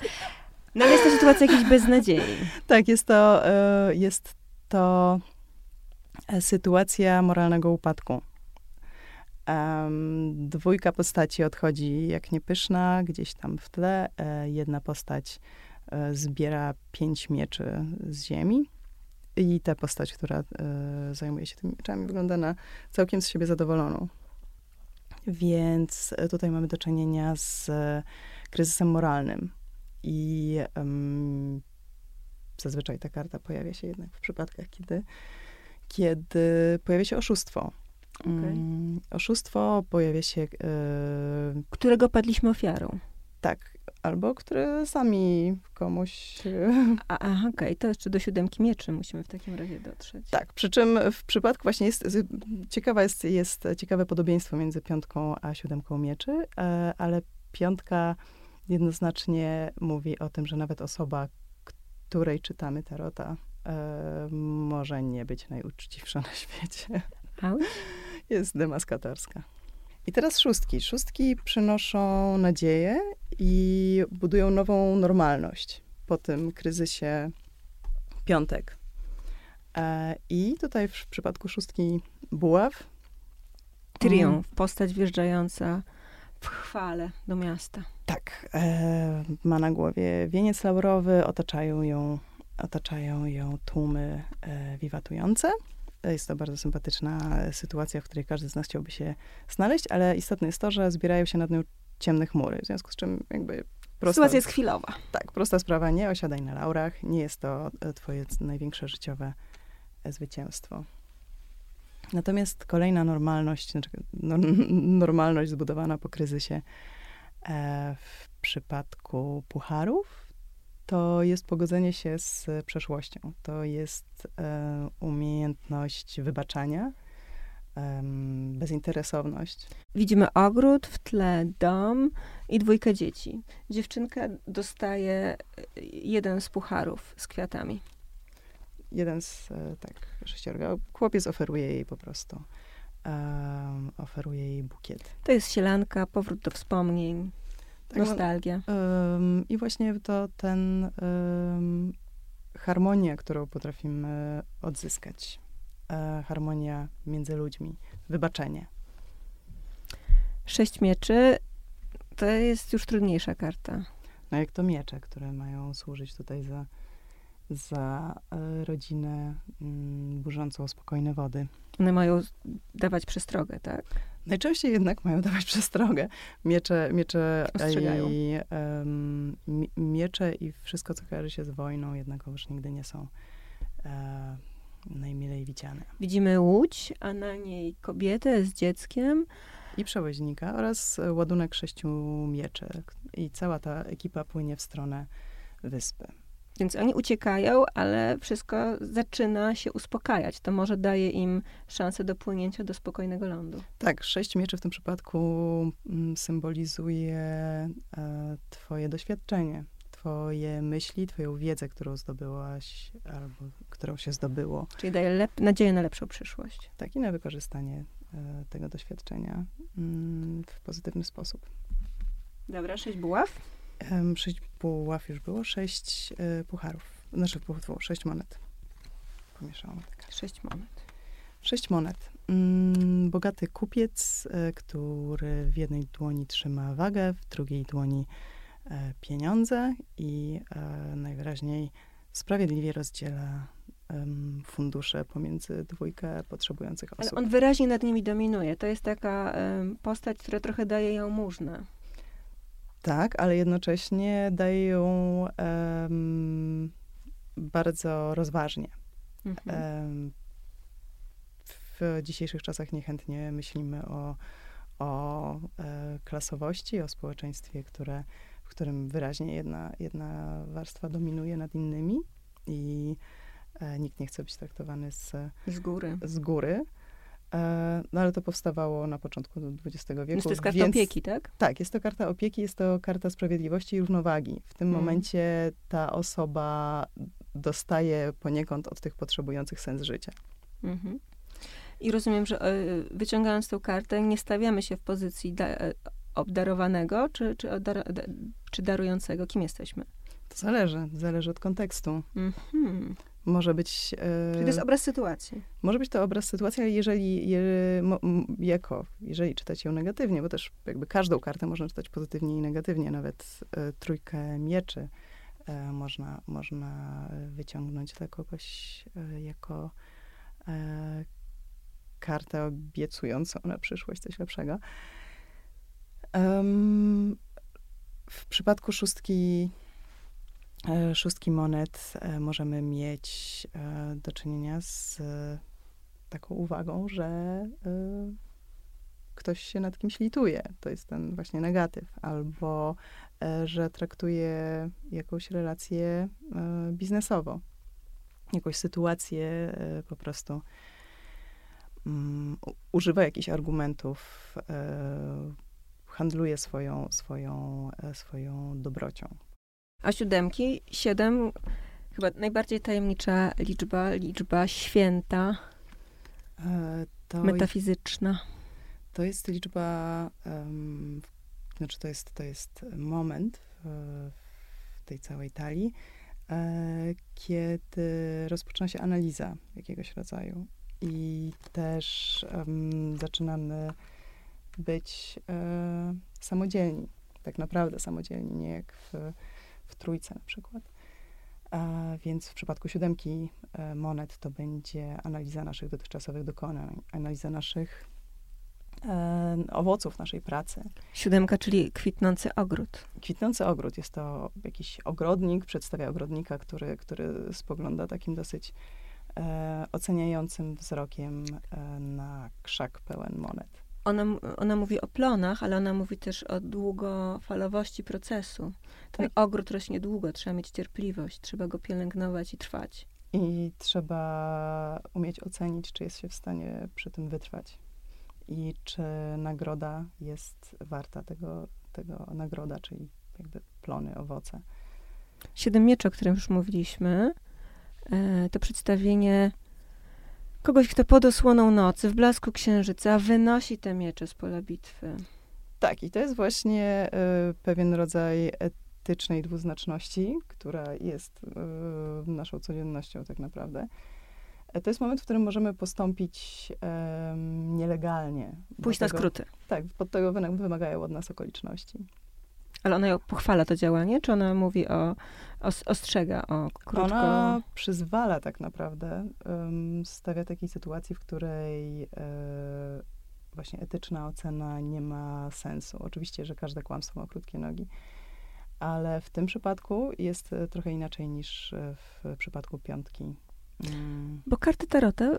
S1: No ale jest to sytuacja jakiejś beznadziei.
S2: Tak, jest to, e, jest to e, sytuacja moralnego upadku. Em, dwójka postaci odchodzi jak niepyszna, gdzieś tam w tle. E, jedna postać e, zbiera pięć mieczy z ziemi. I ta postać, która e, zajmuje się tymi mieczami, wygląda na całkiem z siebie zadowoloną. Więc e, tutaj mamy do czynienia z kryzysem moralnym. I em, zazwyczaj ta karta pojawia się jednak w przypadkach, kiedy, kiedy pojawia się oszustwo. Mm, oszustwo pojawia się e,
S1: Którego padliśmy ofiarą.
S2: tak, albo które sami komuś.
S1: A, aha, okej, to jeszcze do siódemki mieczy musimy w takim razie dotrzeć.
S2: tak, przy czym w przypadku właśnie jest, ciekawa jest, jest ciekawe podobieństwo między piątką a siódemką mieczy, e, ale piątka jednoznacznie mówi o tym, że nawet osoba, której czytamy tarota, e, może nie być najuczciwsza na świecie. Jest demaskatorska. I teraz szóstki. Szóstki przynoszą nadzieję i budują nową normalność po tym kryzysie piątek. E, I tutaj w przypadku szóstki buław
S1: Triumf, postać wjeżdżająca w chwale do miasta.
S2: Tak, e, ma na głowie wieniec laurowy, otaczają ją, otaczają ją tłumy e, wiwatujące. Jest to bardzo sympatyczna e, sytuacja, w której każdy z nas chciałby się znaleźć, ale istotne jest to, że zbierają się nad nią ciemne chmury, w związku z czym jakby prosta,
S1: Sytuacja jest chwilowa.
S2: tak, prosta sprawa, nie osiadaj na laurach, nie jest to e, twoje największe życiowe e, zwycięstwo. Natomiast kolejna normalność, znaczy no, normalność zbudowana po kryzysie e, w przypadku pucharów, to jest pogodzenie się z przeszłością. To jest e, umiejętność wybaczania, bezinteresowność.
S1: Widzimy ogród, w tle dom i dwójkę dzieci. Dziewczynka dostaje y, jeden z pucharów z kwiatami.
S2: Jeden z, e, tak, sześciorga. Chłopiec oferuje jej po prostu, em, oferuje jej bukiet.
S1: To jest sielanka, powrót do wspomnień,
S2: Tak, no,
S1: nostalgia.
S2: Ym, I właśnie to ten ym, harmonia, którą potrafimy odzyskać. E, harmonia między ludźmi, wybaczenie.
S1: Sześć mieczy to jest już trudniejsza karta.
S2: No jak to miecze, które mają służyć tutaj za, za e, rodzinę mm, burzącą spokojne wody.
S1: One mają dawać przestrogę, tak?
S2: Najczęściej jednak mają dawać przestrogę. Miecze, miecze
S1: Ostrzegają.
S2: i mi- miecze i wszystko, co kojarzy się z wojną, jednakowoż nigdy nie są e, najmilej widziane.
S1: Widzimy łódź, a na niej kobietę z dzieckiem.
S2: I przewoźnika oraz ładunek sześciu mieczy. I cała ta ekipa płynie w stronę wyspy.
S1: Więc oni uciekają, ale wszystko zaczyna się uspokajać. To może daje im szansę dopłynięcia do spokojnego lądu.
S2: Tak, sześć mieczy w tym przypadku mm, symbolizuje e, twoje doświadczenie, twoje myśli, twoją wiedzę, którą zdobyłaś albo którą się zdobyło.
S1: Czyli daje lep- nadzieję na lepszą przyszłość.
S2: Tak, i na wykorzystanie e, tego doświadczenia mm, w pozytywny sposób.
S1: Dobra, sześć buław.
S2: Sześć buław już było, sześć e, pucharów, znaczy pucharów, sześć monet. Pomieszałam. Tak.
S1: Sześć monet.
S2: Sześć monet. Mm, bogaty kupiec, e, który w jednej dłoni trzyma wagę, w drugiej dłoni e, pieniądze i e, najwyraźniej sprawiedliwie rozdziela fundusze pomiędzy dwójkę potrzebujących
S1: Ale
S2: osób.
S1: on wyraźnie nad nimi dominuje. To jest taka postać, która trochę daje jałmużnę.
S2: Tak, ale jednocześnie daje ją em, bardzo rozważnie.
S1: Mhm.
S2: W dzisiejszych czasach niechętnie myślimy o, o e, klasowości, o społeczeństwie, które, w którym wyraźnie jedna, jedna warstwa dominuje nad innymi i e, nikt nie chce być traktowany z,
S1: Z góry.
S2: z góry. E, no ale to powstawało na początku XX wieku.
S1: Więc to jest karta
S2: więc-
S1: opieki, tak?
S2: tak, jest to karta opieki, jest to karta sprawiedliwości i równowagi. W tym
S1: Mhm.
S2: momencie ta osoba dostaje poniekąd od tych potrzebujących sens życia.
S1: Mhm. I rozumiem, że e, wyciągając tę kartę, nie stawiamy się w pozycji da, e, obdarowanego czy, czy, oddar- czy darującego. Kim jesteśmy?
S2: To zależy, zależy od kontekstu.
S1: Mhm.
S2: Może być,
S1: Czyli
S2: e,
S1: to jest obraz sytuacji.
S2: może być to obraz sytuacji, ale jeżeli, je, jako, jeżeli czytać ją negatywnie, bo też jakby każdą kartę można czytać pozytywnie i negatywnie, nawet e, trójkę mieczy e, można, można wyciągnąć dla kogoś e, jako e, kartę obiecującą na przyszłość coś lepszego. W przypadku szóstki, e, szóstki monet e, możemy mieć e, do czynienia z e, taką uwagą, że e, ktoś się nad kimś lituje. To jest ten właśnie negatyw. Albo e, że traktuje jakąś relację e, biznesową. Jakąś sytuację e, po prostu mm, używa jakichś argumentów, e, handluje swoją, swoją, e, swoją dobrocią.
S1: A siódemki, siedem, chyba najbardziej tajemnicza liczba, liczba święta,
S2: E, to,
S1: metafizyczna.
S2: to jest liczba, em, znaczy to jest, to jest moment w, w tej całej talii, e, kiedy rozpoczyna się analiza jakiegoś rodzaju. I też em, zaczynamy być e, samodzielni, tak naprawdę samodzielni, nie jak w, w trójce na przykład. A więc w przypadku siódemki e, monet to będzie analiza naszych dotychczasowych dokonań, analiza naszych e, owoców naszej pracy.
S1: Siódemka, czyli kwitnący ogród.
S2: Kwitnący ogród jest to jakiś ogrodnik, przedstawia ogrodnika, który, który spogląda takim dosyć e, oceniającym wzrokiem e, na krzak pełen monet.
S1: Ona, ona mówi o plonach, ale ona mówi też o długofalowości procesu. Ten tak. ogród rośnie długo, trzeba mieć cierpliwość, trzeba go pielęgnować i trwać.
S2: I trzeba umieć ocenić, czy jest się w stanie przy tym wytrwać. I czy nagroda jest warta tego, tego nagroda, czyli jakby plony, owoce.
S1: Siedem mieczy, o którym już mówiliśmy, e, to przedstawienie kogoś, kto pod osłoną nocy, w blasku księżyca, wynosi te miecze z pola bitwy.
S2: Tak, i to jest właśnie y, pewien rodzaj etycznej dwuznaczności, która jest y, naszą codziennością tak naprawdę. E, to jest moment, w którym możemy postąpić nielegalnie.
S1: Pójść na skróty.
S2: Tak, pod tego wymagają od nas okoliczności.
S1: Ale ona pochwala to działanie, czy ona mówi o, ostrzega o krótko?
S2: Ona przyzwala tak naprawdę, um, stawia takiej sytuacji, w której e, właśnie etyczna ocena nie ma sensu. Oczywiście, że każde kłamstwo ma krótkie nogi, ale w tym przypadku jest e, trochę inaczej niż w przypadku piątki
S1: Mm. Bo karty tarota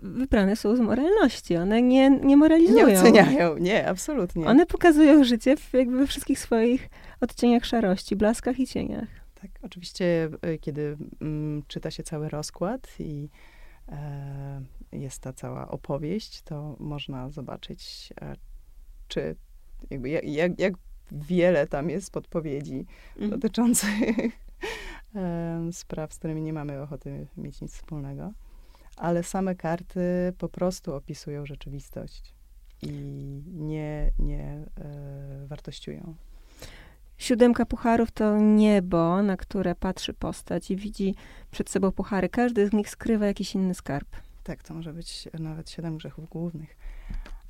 S1: wybrane są z moralności. One nie, nie moralizują.
S2: Nie oceniają, nie, absolutnie.
S1: One pokazują życie w, jakby we wszystkich swoich odcieniach szarości, blaskach i cieniach.
S2: Tak, oczywiście, e, kiedy mm, czyta się cały rozkład i e, jest ta cała opowieść, to można zobaczyć, e, czy jakby jak, jak, wiele tam jest podpowiedzi mm. dotyczących spraw, z którymi nie mamy ochoty mieć nic wspólnego. Ale same karty po prostu opisują rzeczywistość i nie, nie e, wartościują.
S1: Siódemka pucharów to niebo, na które patrzy postać i widzi przed sobą puchary. Każdy z nich skrywa jakiś inny skarb.
S2: Tak, to może być nawet siedem grzechów głównych.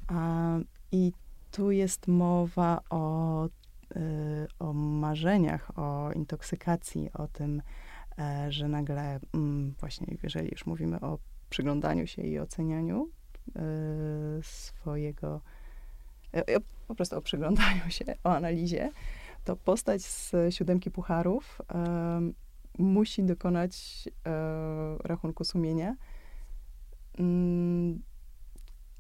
S2: A, I tu jest mowa o Y, o marzeniach, o intoksykacji, o tym, e, że nagle mm, właśnie, jeżeli już mówimy o przyglądaniu się i ocenianiu e, swojego, e, po prostu o przyglądaniu się, o analizie, to postać z siódemki pucharów musi dokonać rachunku sumienia, mm,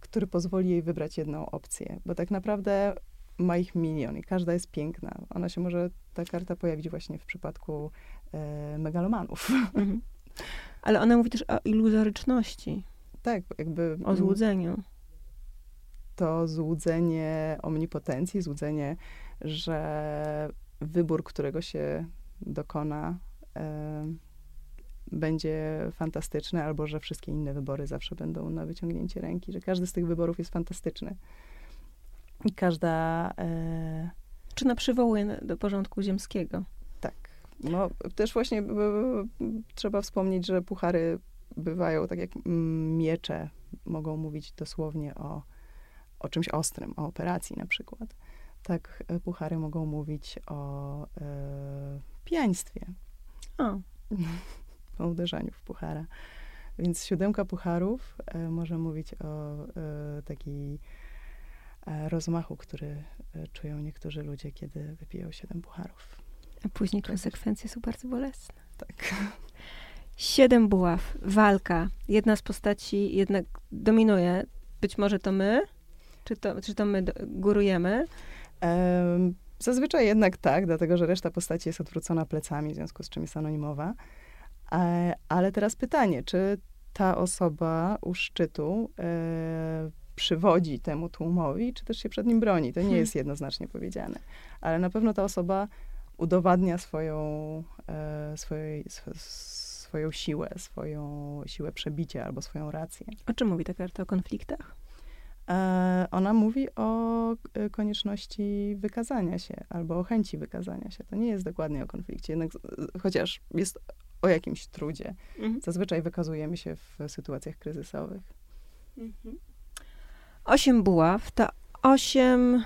S2: który pozwoli jej wybrać jedną opcję. Bo tak naprawdę ma ich milion i każda jest piękna. Ona się może, ta karta pojawić właśnie w przypadku e, megalomanów. Mhm.
S1: Ale ona mówi też o iluzoryczności.
S2: Tak, jakby...
S1: O złudzeniu.
S2: To złudzenie omnipotencji, złudzenie, że wybór, którego się dokona, e, będzie fantastyczny, albo że wszystkie inne wybory zawsze będą na wyciągnięcie ręki, że każdy z tych wyborów jest fantastyczny. I każda... E...
S1: Czy na przywołuje do porządku ziemskiego?
S2: Tak. No, też właśnie e, trzeba wspomnieć, że puchary bywają tak jak miecze, mogą mówić dosłownie o, o czymś ostrym, o operacji na przykład. Tak e, puchary mogą mówić o e, pijaństwie.
S1: O.
S2: o uderzaniu w puchara. Więc siódemka pucharów e, może mówić o e, takiej E, rozmachu, który e, czują niektórzy ludzie, kiedy wypiją siedem pucharów.
S1: A później konsekwencje są bardzo bolesne.
S2: Tak.
S1: Siedem buław, walka. Jedna z postaci jednak dominuje. Być może to my? Czy to, czy to my górujemy?
S2: Zazwyczaj jednak tak, dlatego że reszta postaci jest odwrócona plecami, w związku z czym jest anonimowa. E, ale teraz pytanie, czy ta osoba u szczytu e, przywodzi temu tłumowi, czy też się przed nim broni. To nie hmm. jest jednoznacznie powiedziane. Ale na pewno ta osoba udowadnia swoją, e, swojej, sw swoją siłę, swoją siłę przebicia albo swoją rację.
S1: O czym mówi ta karta? O konfliktach?
S2: E, ona mówi o e, konieczności wykazania się albo o chęci wykazania się. To nie jest dokładnie o konflikcie, jednak chociaż jest o jakimś trudzie. Mhm. Zazwyczaj wykazujemy się w sytuacjach kryzysowych. Mhm.
S1: Osiem buław to osiem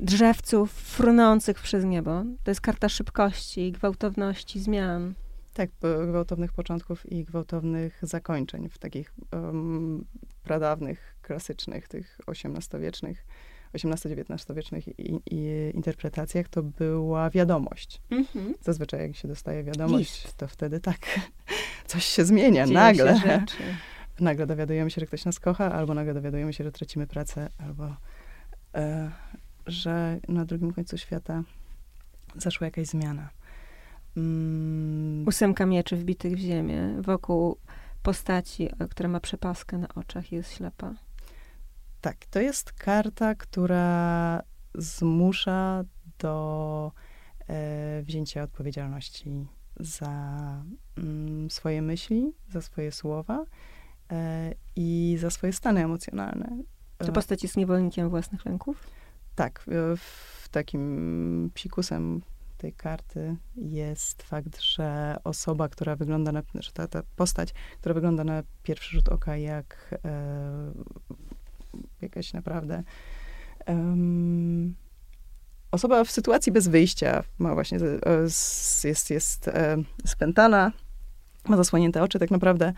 S1: drzewców frunących przez niebo. To jest karta szybkości, gwałtowności, zmian.
S2: Tak, gwałtownych początków i gwałtownych zakończeń w takich um, pradawnych, klasycznych, tych XVIII-wiecznych, XVIII-XIX-wiecznych i, i interpretacjach to była wiadomość. Mhm. Zazwyczaj jak się dostaje wiadomość, List. to wtedy tak, coś się zmienia
S1: Dzieje
S2: nagle.
S1: Się
S2: nagle dowiadujemy się, że ktoś nas kocha, albo nagle dowiadujemy się, że tracimy pracę, albo e, że na drugim końcu świata zaszła jakaś zmiana.
S1: Mm. Ósemka mieczy wbitych w ziemię. Wokół postaci, która ma przepaskę na oczach, jest ślepa.
S2: Tak, to jest karta, która zmusza do e, wzięcia odpowiedzialności za mm, swoje myśli, za swoje słowa e, i za swoje stany emocjonalne.
S1: Czy postać jest niewolnikiem własnych lęków?
S2: Tak, w, w takim psikusem tej karty jest fakt, że osoba, która wygląda na, że ta, ta postać, która wygląda na pierwszy rzut oka jak e, jakaś naprawdę um, osoba w sytuacji bez wyjścia, ma właśnie, e, jest, jest e, spętana, ma zasłonięte oczy, tak naprawdę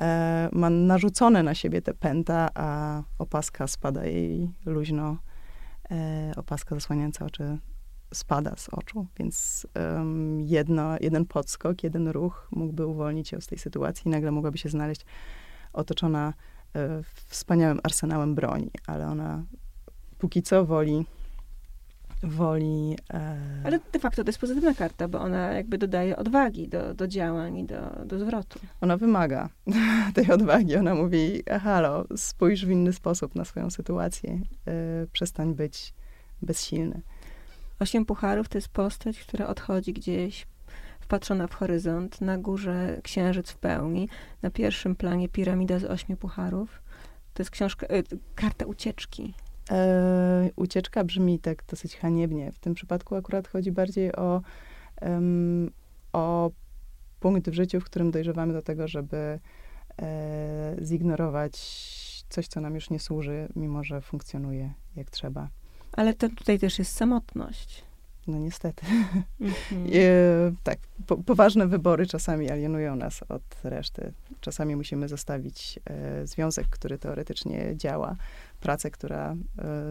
S2: e, ma narzucone na siebie te pęta, a opaska spada jej luźno, opaska zasłaniająca oczy spada z oczu, więc um, jedno, jeden podskok, jeden ruch mógłby uwolnić ją z tej sytuacji i nagle mogłaby się znaleźć otoczona wspaniałym arsenałem broni, ale ona póki co woli woli...
S1: E... Ale de facto to jest pozytywna karta, bo ona jakby dodaje odwagi do, do działań i do, do zwrotu.
S2: Ona wymaga tej odwagi. Ona mówi, halo, spójrz w inny sposób na swoją sytuację. E, przestań być bezsilny.
S1: Osiem pucharów to jest postać, która odchodzi gdzieś wpatrzona w horyzont, na górze księżyc w pełni, na pierwszym planie piramida z ośmiu pucharów. To jest książka, y, karta ucieczki.
S2: E, ucieczka brzmi tak dosyć haniebnie. W tym przypadku akurat chodzi bardziej o, um, o punkt w życiu, w którym dojrzewamy do tego, żeby e, zignorować coś, co nam już nie służy, mimo że funkcjonuje jak trzeba.
S1: Ale to tutaj też jest samotność.
S2: No niestety. Mm-hmm. E, tak, po, poważne wybory czasami alienują nas od reszty. Czasami musimy zostawić e, związek, który teoretycznie działa, pracę, która e,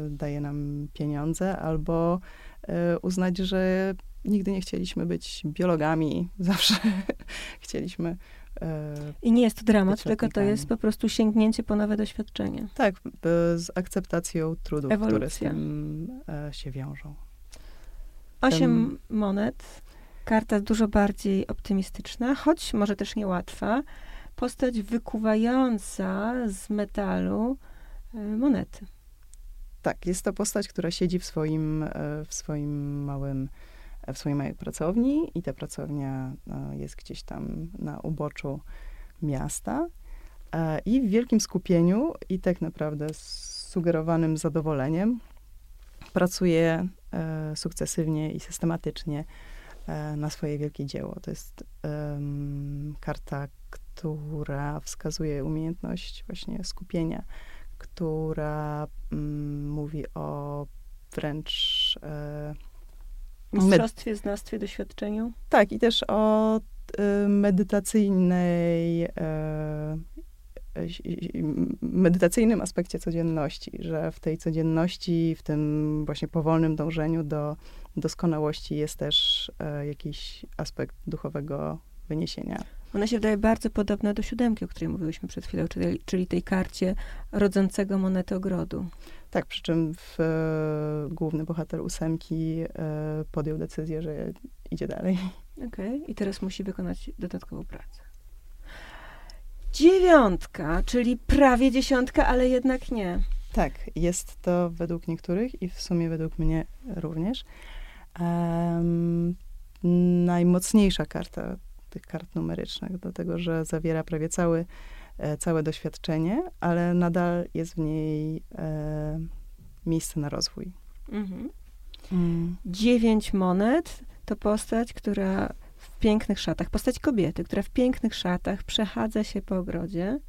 S2: daje nam pieniądze, albo e, uznać, że nigdy nie chcieliśmy być biologami, zawsze chcieliśmy
S1: E, I nie jest to dramat, tylko to jest po prostu sięgnięcie po nowe doświadczenie.
S2: Tak, z akceptacją trudów, Ewolucja. które z tym e, się wiążą.
S1: Osiem monet, karta dużo bardziej optymistyczna, choć może też niełatwa. Postać wykuwająca z metalu e, monety.
S2: Tak, jest to postać, która siedzi w swoim, w swoim małym w swojej małej pracowni i ta pracownia e, jest gdzieś tam na uboczu miasta e, i w wielkim skupieniu i tak naprawdę z sugerowanym zadowoleniem pracuje e, sukcesywnie i systematycznie na swoje wielkie dzieło. To jest um, karta, która wskazuje umiejętność właśnie skupienia, która um, mówi o wręcz
S1: Mistrzostwie, znawstwie, doświadczeniu?
S2: Tak, i też o y, medytacyjnej, medytacyjnym aspekcie codzienności, że w tej codzienności, w tym właśnie powolnym dążeniu do doskonałości jest też y, jakiś aspekt duchowego wyniesienia.
S1: Ona się wydaje bardzo podobna do siódemki, o której mówiłyśmy przed chwilą, czyli, czyli tej karcie rodzącego monety ogrodu.
S2: Tak, przy czym w, e, główny bohater ósemki e, podjął decyzję, że idzie dalej.
S1: Okej, okay. i teraz musi wykonać dodatkową pracę. Dziewiątka, czyli prawie dziesiątka, ale jednak nie.
S2: Tak, jest to według niektórych i w sumie według mnie również um, najmocniejsza karta tych kart numerycznych, dlatego że zawiera prawie cały E, całe doświadczenie, ale nadal jest w niej e, miejsce na rozwój. Mhm.
S1: Mm. Dziewięć monet to postać, która w pięknych szatach, postać kobiety, która w pięknych szatach przechadza się po ogrodzie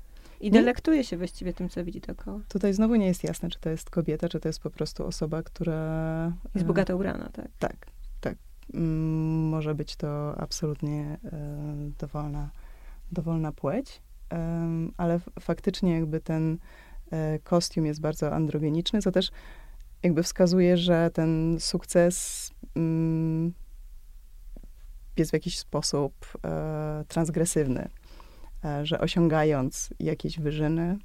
S1: i nie? delektuje się właściwie tym, co widzi dookoła.
S2: Tutaj znowu nie jest jasne, czy to jest kobieta, czy to jest po prostu osoba, która...
S1: Jest bogato ubrana, tak?
S2: Tak, tak. Mm, może być to absolutnie e, dowolna, dowolna płeć ale faktycznie jakby ten e, kostium jest bardzo androgeniczny, co też jakby wskazuje, że ten sukces mm, jest w jakiś sposób e, transgresywny. e, że osiągając jakieś wyżyny,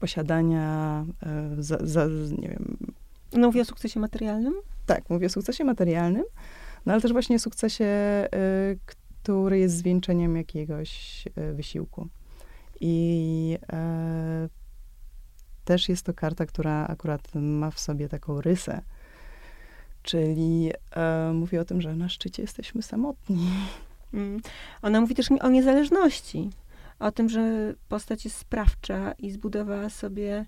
S2: posiadania, e, za, za, nie wiem,
S1: No mówię o sukcesie materialnym?
S2: tak, mówię o sukcesie materialnym, no ale też właśnie sukcesie, y, który jest zwieńczeniem jakiegoś y, wysiłku. I e, też jest to karta, która akurat ma w sobie taką rysę, czyli e, mówi o tym, że na szczycie jesteśmy samotni.
S1: Mm. Ona mówi też o niezależności. O tym, że postać jest sprawcza i zbudowała sobie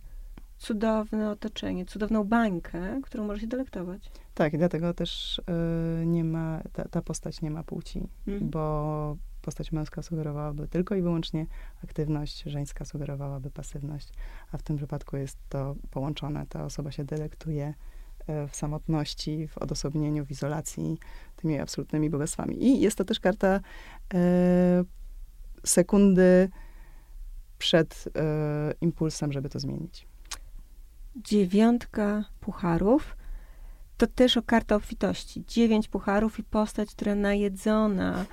S1: cudowne otoczenie, cudowną bańkę, którą może się delektować.
S2: Tak, i dlatego też y, nie ma, ta, ta postać nie ma płci,
S1: Mhm.
S2: bo postać męska sugerowałaby tylko i wyłącznie aktywność, żeńska sugerowałaby pasywność, a w tym wypadku jest to połączone. Ta osoba się delektuje w samotności, w odosobnieniu, w izolacji tymi absolutnymi bogactwami. I jest to też karta y, sekundy przed y, impulsem, żeby to zmienić.
S1: Dziewiątka pucharów to też o karta obfitości. Dziewięć pucharów i postać, która najedzona,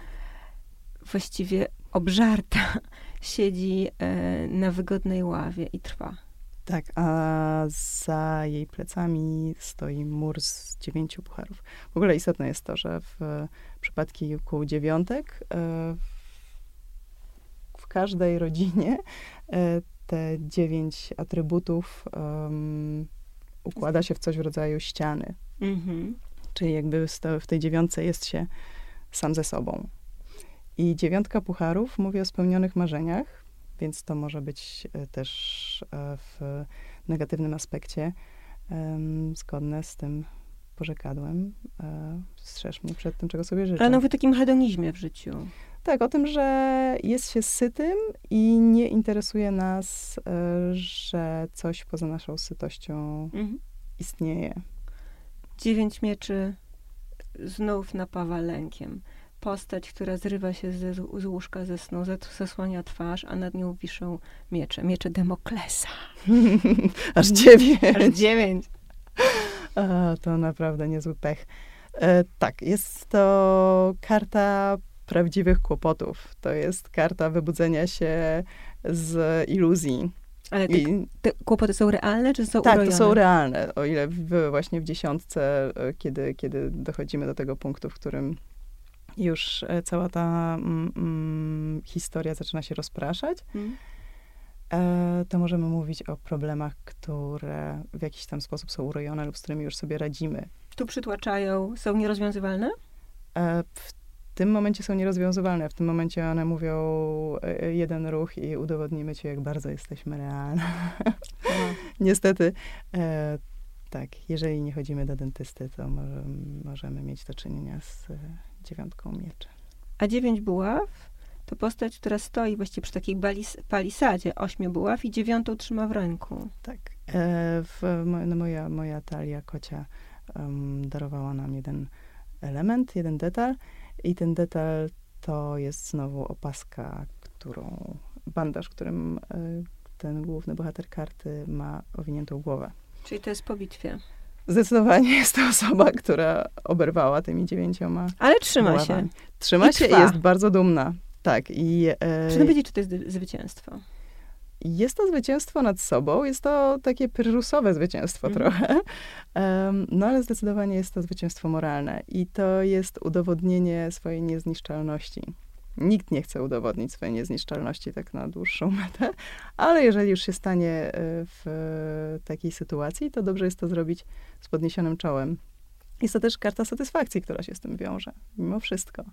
S1: właściwie obżarta, siedzi e, na wygodnej ławie i trwa.
S2: Tak, a za jej plecami stoi mur z dziewięciu pucharów. W ogóle istotne jest to, że w przypadku dziewiątek e, w każdej rodzinie e, te dziewięć atrybutów em, układa się w coś w rodzaju ściany.
S1: Mhm.
S2: Czyli jakby w tej dziewiątce jest się sam ze sobą. I dziewiątka pucharów mówi o spełnionych marzeniach, więc to może być e, też e, w negatywnym aspekcie zgodne z tym porzekadłem. E, Strzeż mnie przed tym, czego sobie życzę.
S1: Ale o takim hedonizmie w życiu.
S2: Tak, o tym, że jest się sytym i nie interesuje nas, że coś poza naszą sytością
S1: Mhm.
S2: istnieje.
S1: Dziewięć mieczy znów napawa lękiem. Postać, która zrywa się ze, z łóżka ze snu, zas- zasłania twarz, a nad nią wiszą miecze. Miecze Demoklesa.
S2: Aż dziewięć.
S1: Aż dziewięć.
S2: A, to naprawdę niezły pech. E, tak, jest to karta prawdziwych kłopotów. To jest karta wybudzenia się z iluzji.
S1: Ale te, te kłopoty są realne, czy są
S2: tak,
S1: urojone?
S2: to są realne. O ile w, właśnie w dziesiątce, e, kiedy, kiedy dochodzimy do tego punktu, w którym już e, cała ta mm, mm, historia zaczyna się rozpraszać,
S1: Mhm.
S2: e, to możemy mówić o problemach, które w jakiś tam sposób są urojone lub z którymi już sobie radzimy.
S1: Tu przytłaczają, są nierozwiązywalne?
S2: E, W tym momencie są nierozwiązywalne. W tym momencie one mówią e, jeden ruch i udowodnimy ci, jak bardzo jesteśmy realne. Niestety, e, tak, jeżeli nie chodzimy do dentysty, to może, możemy mieć do czynienia z e, dziewiątką mieczy.
S1: A dziewięć buław to postać, która stoi właściwie przy takiej balis, palisadzie ośmiu buław i dziewiątą trzyma w ręku.
S2: Tak. E, w, no moja, moja talia kocia em, darowała nam jeden element, jeden detal i ten detal to jest znowu opaska, którą, bandaż, którym e, ten główny bohater karty ma owiniętą głowę.
S1: Czyli to jest po bitwie.
S2: Zdecydowanie jest to osoba, która oberwała tymi dziewięcioma
S1: Ale trzyma się.
S2: Trzyma
S1: I
S2: się i
S1: trwa.
S2: jest bardzo dumna. Tak, i e,
S1: Czy powiedzieć, czy to jest zwycięstwo?
S2: Jest to zwycięstwo nad sobą, jest to takie pyrrusowe zwycięstwo
S1: Mhm.
S2: trochę, Em, no ale zdecydowanie jest to zwycięstwo moralne i to jest udowodnienie swojej niezniszczalności. Nikt nie chce udowodnić swojej niezniszczalności tak na dłuższą metę, ale jeżeli już się stanie e, w takiej sytuacji, to dobrze jest to zrobić z podniesionym czołem. Jest to też karta satysfakcji, która się z tym wiąże, mimo wszystko.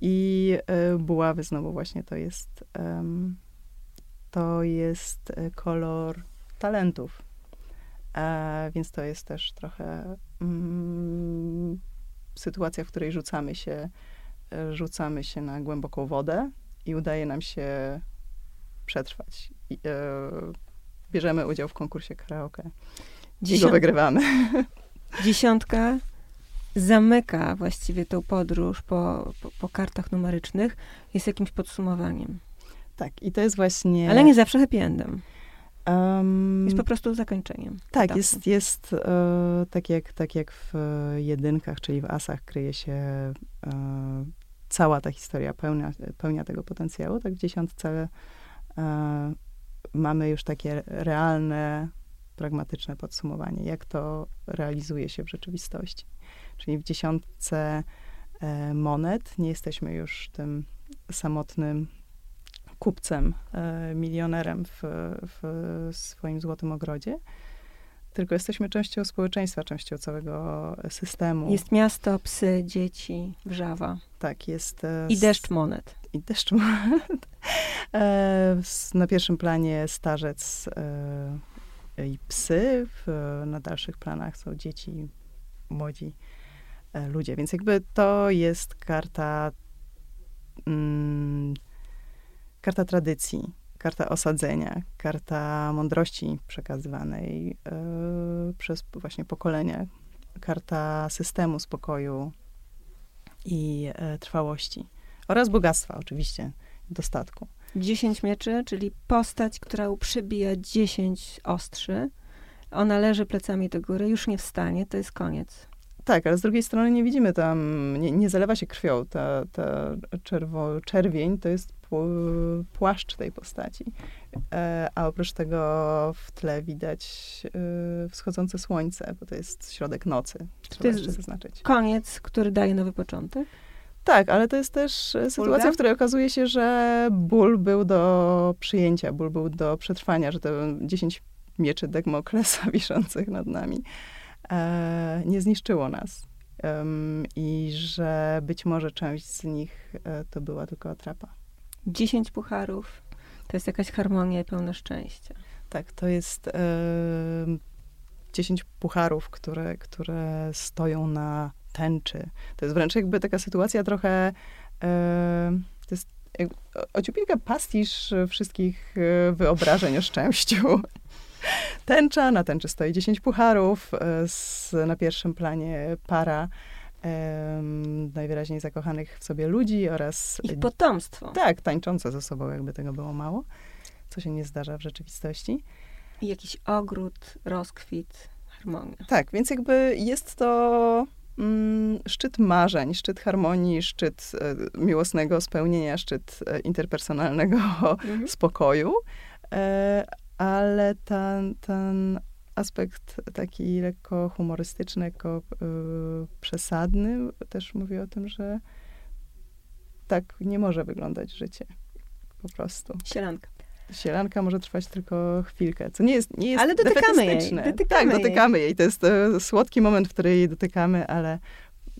S2: I e, buławy znowu właśnie to jest to jest e, kolor talentów. E, więc to jest też trochę mm, sytuacja, w której rzucamy się, e, rzucamy się na głęboką wodę i udaje nam się przetrwać. I, e, bierzemy udział w konkursie karaoke i go
S1: Dziesiąt,
S2: wygrywamy.
S1: dziesiątka zamyka właściwie tą podróż po, po, po kartach numerycznych. Jest jakimś podsumowaniem.
S2: Tak, i to jest właśnie...
S1: Ale nie zawsze happy endem.
S2: em,
S1: Jest po prostu zakończeniem.
S2: Tak, jest, jest e, tak, jak, tak jak w e, jedynkach, czyli w asach kryje się e, cała ta historia pełnia, pełnia tego potencjału. Tak w dziesiątce e, mamy już takie realne, pragmatyczne podsumowanie, jak to realizuje się w rzeczywistości. Czyli w dziesiątce e, monet nie jesteśmy już tym samotnym kupcem, e, milionerem w, w swoim złotym ogrodzie, tylko jesteśmy częścią społeczeństwa, częścią całego systemu.
S1: Jest miasto, psy, dzieci, wrzawa.
S2: Tak, jest. e,
S1: I deszcz monet.
S2: I deszcz monet. E, Na pierwszym planie starzec e, i psy. Na dalszych planach są dzieci, młodzi ludzie. Więc jakby to jest karta, mm, karta tradycji, karta osadzenia, karta mądrości przekazywanej e, przez właśnie pokolenia, karta systemu spokoju i e, trwałości. Oraz bogactwa oczywiście, dostatku.
S1: Dziesięć mieczy, czyli postać, która przybija dziesięć ostrzy. Ona leży plecami do góry, już nie wstanie, to jest koniec.
S2: Tak, ale z drugiej strony nie widzimy tam, nie, nie zalewa się krwią. Ta, ta czerwo, czerwień to jest płaszcz tej postaci. E, a oprócz tego w tle widać e, wschodzące słońce, bo to jest środek nocy. Trzeba
S1: jest-
S2: jeszcze zaznaczyć.
S1: Koniec, który daje nowy początek.
S2: Tak, ale to jest też sytuacja, w której okazuje się, że ból był do przyjęcia, ból był do przetrwania, że te 10 mieczy Dagmoklesa wiszących nad nami e, nie zniszczyło nas. I że być może część z nich to była tylko atrapa.
S1: Dziesięć pucharów. To jest jakaś harmonia i pełne szczęścia.
S2: Tak, to jest e, 10 pucharów, które, które stoją na tęczy. To jest wręcz jakby taka sytuacja trochę. E, to jest ociupinka pastisz wszystkich e, wyobrażeń o szczęściu. Tęcza, na tęczy stoi 10 pucharów, z, na pierwszym planie para em, najwyraźniej zakochanych w sobie ludzi oraz
S1: Ich potomstwo.
S2: tak, tańczące ze sobą, jakby tego było mało, co się nie zdarza w rzeczywistości.
S1: I jakiś ogród, rozkwit, harmonia.
S2: Tak, więc jakby jest to mm, szczyt marzeń, szczyt harmonii, szczyt e, miłosnego spełnienia, szczyt e, interpersonalnego
S1: Mhm.
S2: spokoju, e, ale ten, ten aspekt taki lekko humorystyczny, lekko e, przesadny też mówi o tym, że tak nie może wyglądać życie. Po prostu.
S1: Sielanka.
S2: Sielanka może trwać tylko chwilkę, co nie jest, nie jest
S1: Ale dotykamy jej, dotykamy
S2: tak,
S1: jej.
S2: dotykamy jej. To jest e, słodki moment, w którym jej dotykamy, ale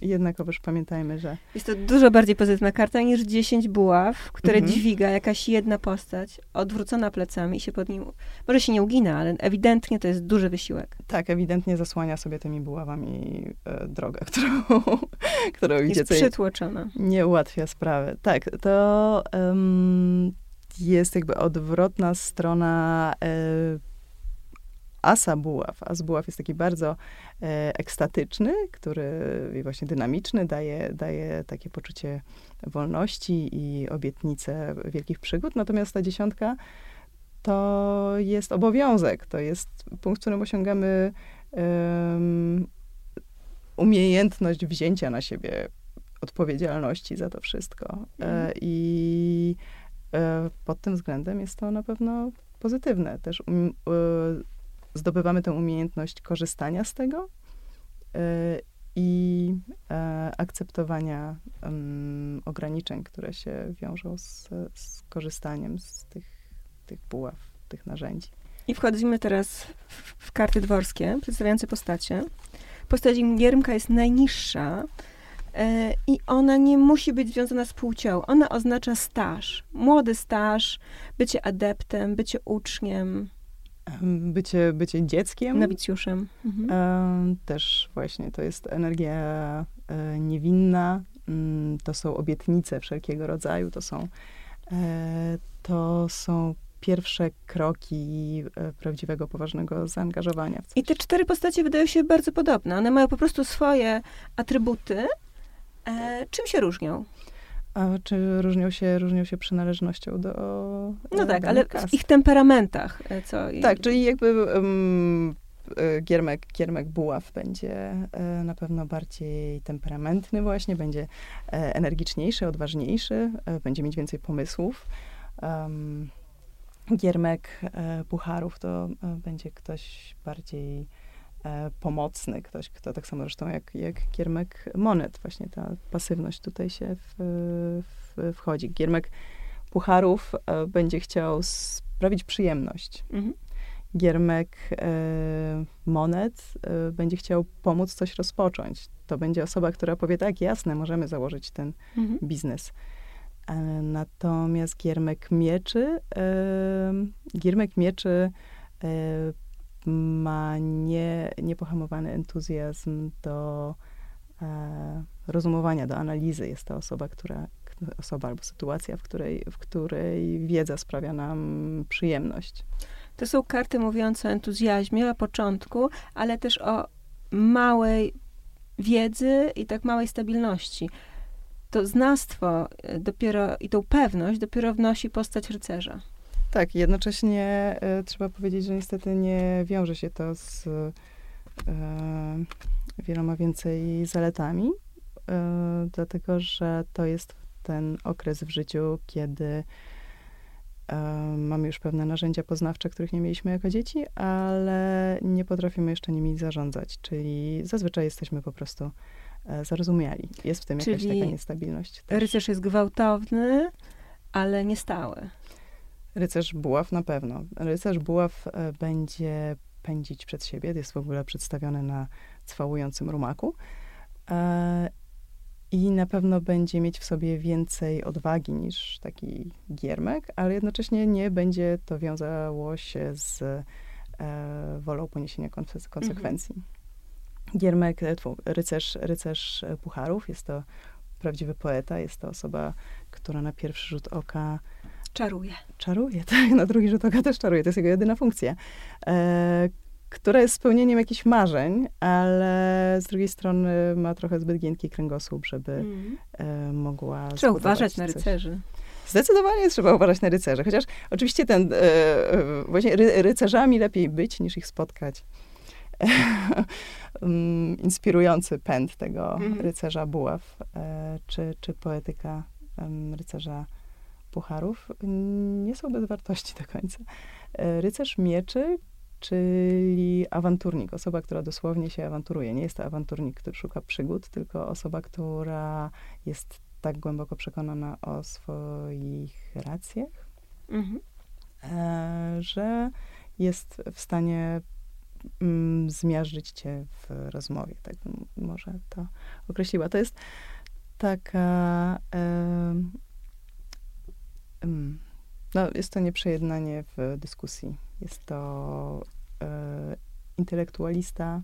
S2: jednakowoż pamiętajmy, że
S1: Jest to dużo bardziej pozytywna karta niż 10 buław, które
S2: Mhm.
S1: dźwiga jakaś jedna postać, odwrócona plecami i się pod nim... Może się nie ugina, ale ewidentnie to jest duży wysiłek.
S2: tak, ewidentnie zasłania sobie tymi buławami e, drogę, którą, którą idzie.
S1: Jest
S2: co jej
S1: przytłoczona.
S2: nie ułatwia sprawy. Tak, to em, jest jakby odwrotna strona e, asa buław. As buław jest taki bardzo e, ekstatyczny, który właśnie dynamiczny, daje, daje takie poczucie wolności i obietnicę wielkich przygód. Natomiast ta dziesiątka to jest obowiązek, to jest punkt, w którym osiągamy em, umiejętność wzięcia na siebie odpowiedzialności za to wszystko. E,
S1: Mhm.
S2: I e, pod tym względem jest to na pewno pozytywne. Też um, e, zdobywamy tę umiejętność korzystania z tego e, i e, akceptowania ograniczeń, które się wiążą z, z korzystaniem z tych, tych buław, tych narzędzi.
S1: I wchodzimy teraz w, karty dworskie, przedstawiające postacie. Postać Giermka jest najniższa e, i ona nie musi być związana z płcią. Ona oznacza staż. Młody staż, bycie adeptem, bycie uczniem,
S2: Em, Bycie, bycie dzieckiem.
S1: nowicjuszem. Mhm.
S2: Em, Też właśnie to jest energia e, niewinna. Mm, To są obietnice wszelkiego rodzaju. To są, e, to są pierwsze kroki e, prawdziwego, poważnego zaangażowania.
S1: I te cztery postacie wydają się bardzo podobne. One mają po prostu swoje atrybuty. E, czym się różnią?
S2: A czy różnią się, różnią się przynależnością do.
S1: No tak, ale w ich temperamentach. e, Co
S2: Tak, czyli jakby um, Giermek, Giermek Buław będzie e, na pewno bardziej temperamentny właśnie, będzie energiczniejszy, odważniejszy, będzie mieć więcej pomysłów. Um, Giermek Pucharów to będzie ktoś bardziej pomocny, ktoś, kto tak samo zresztą jak, jak Giermek Monet, właśnie ta pasywność tutaj się w, w, wchodzi. Giermek Pucharów e, będzie chciał sprawić przyjemność.
S1: Mhm.
S2: Giermek e, Monet e, będzie chciał pomóc coś rozpocząć. To będzie osoba, która powie, tak, jasne, możemy założyć ten
S1: Mhm.
S2: biznes. E, Natomiast Giermek Mieczy, e, Giermek Mieczy e, ma nie, niepohamowany entuzjazm do e, rozumowania, do analizy. Jest to osoba, która, osoba albo sytuacja, w której, w której wiedza sprawia nam przyjemność.
S1: To są karty mówiące o entuzjazmie, o początku, ale też o małej wiedzy i tak małej stabilności. To znawstwo y, dopiero i tą pewność dopiero wnosi postać rycerza.
S2: Tak, jednocześnie e, trzeba powiedzieć, że niestety nie wiąże się to z e, wieloma więcej zaletami, e, dlatego że to jest ten okres w życiu, kiedy mamy już pewne narzędzia poznawcze, których nie mieliśmy jako dzieci, ale nie potrafimy jeszcze nimi zarządzać, czyli zazwyczaj jesteśmy po prostu zarozumiali. Jest w tym jakaś
S1: Czyli
S2: taka niestabilność. też.
S1: Rycerz jest gwałtowny, ale niestały.
S2: Rycerz Buław na pewno. Rycerz Buław e, będzie pędzić przed siebie. Jest w ogóle przedstawiony na cwałującym rumaku. E, I na pewno będzie mieć w sobie więcej odwagi niż taki giermek, ale jednocześnie nie będzie to wiązało się z e, wolą poniesienia konse- konsekwencji. Giermek, e, tfu, rycerz, rycerz Pucharów, jest to prawdziwy poeta, jest to osoba, która na pierwszy rzut oka
S1: Czaruje.
S2: czaruje, tak, na drugi rzut oka też czaruje, to jest jego jedyna funkcja, e, która jest spełnieniem jakichś marzeń, ale z drugiej strony ma trochę zbyt giętki kręgosłup, żeby
S1: Mm.
S2: e, mogła
S1: Trzeba uważać na rycerzy.
S2: Zdecydowanie trzeba uważać na rycerzy, chociaż oczywiście ten, e, e, właśnie ry, rycerzami lepiej być, niż ich spotkać. Mm, Inspirujący pęd tego
S1: Mhm.
S2: rycerza buław, e, czy, czy poetyka rycerza pucharów, nie są bez wartości do końca. E, Rycerz mieczy, czyli awanturnik, osoba, która dosłownie się awanturuje. Nie jest to awanturnik, który szuka przygód, tylko osoba, która jest tak głęboko przekonana o swoich racjach,
S1: Mhm.
S2: e, że jest w stanie mm, zmiażdżyć cię w rozmowie. Tak bym może to określiła. To jest taka... no, jest to nieprzejednanie w dyskusji. Jest to e, intelektualista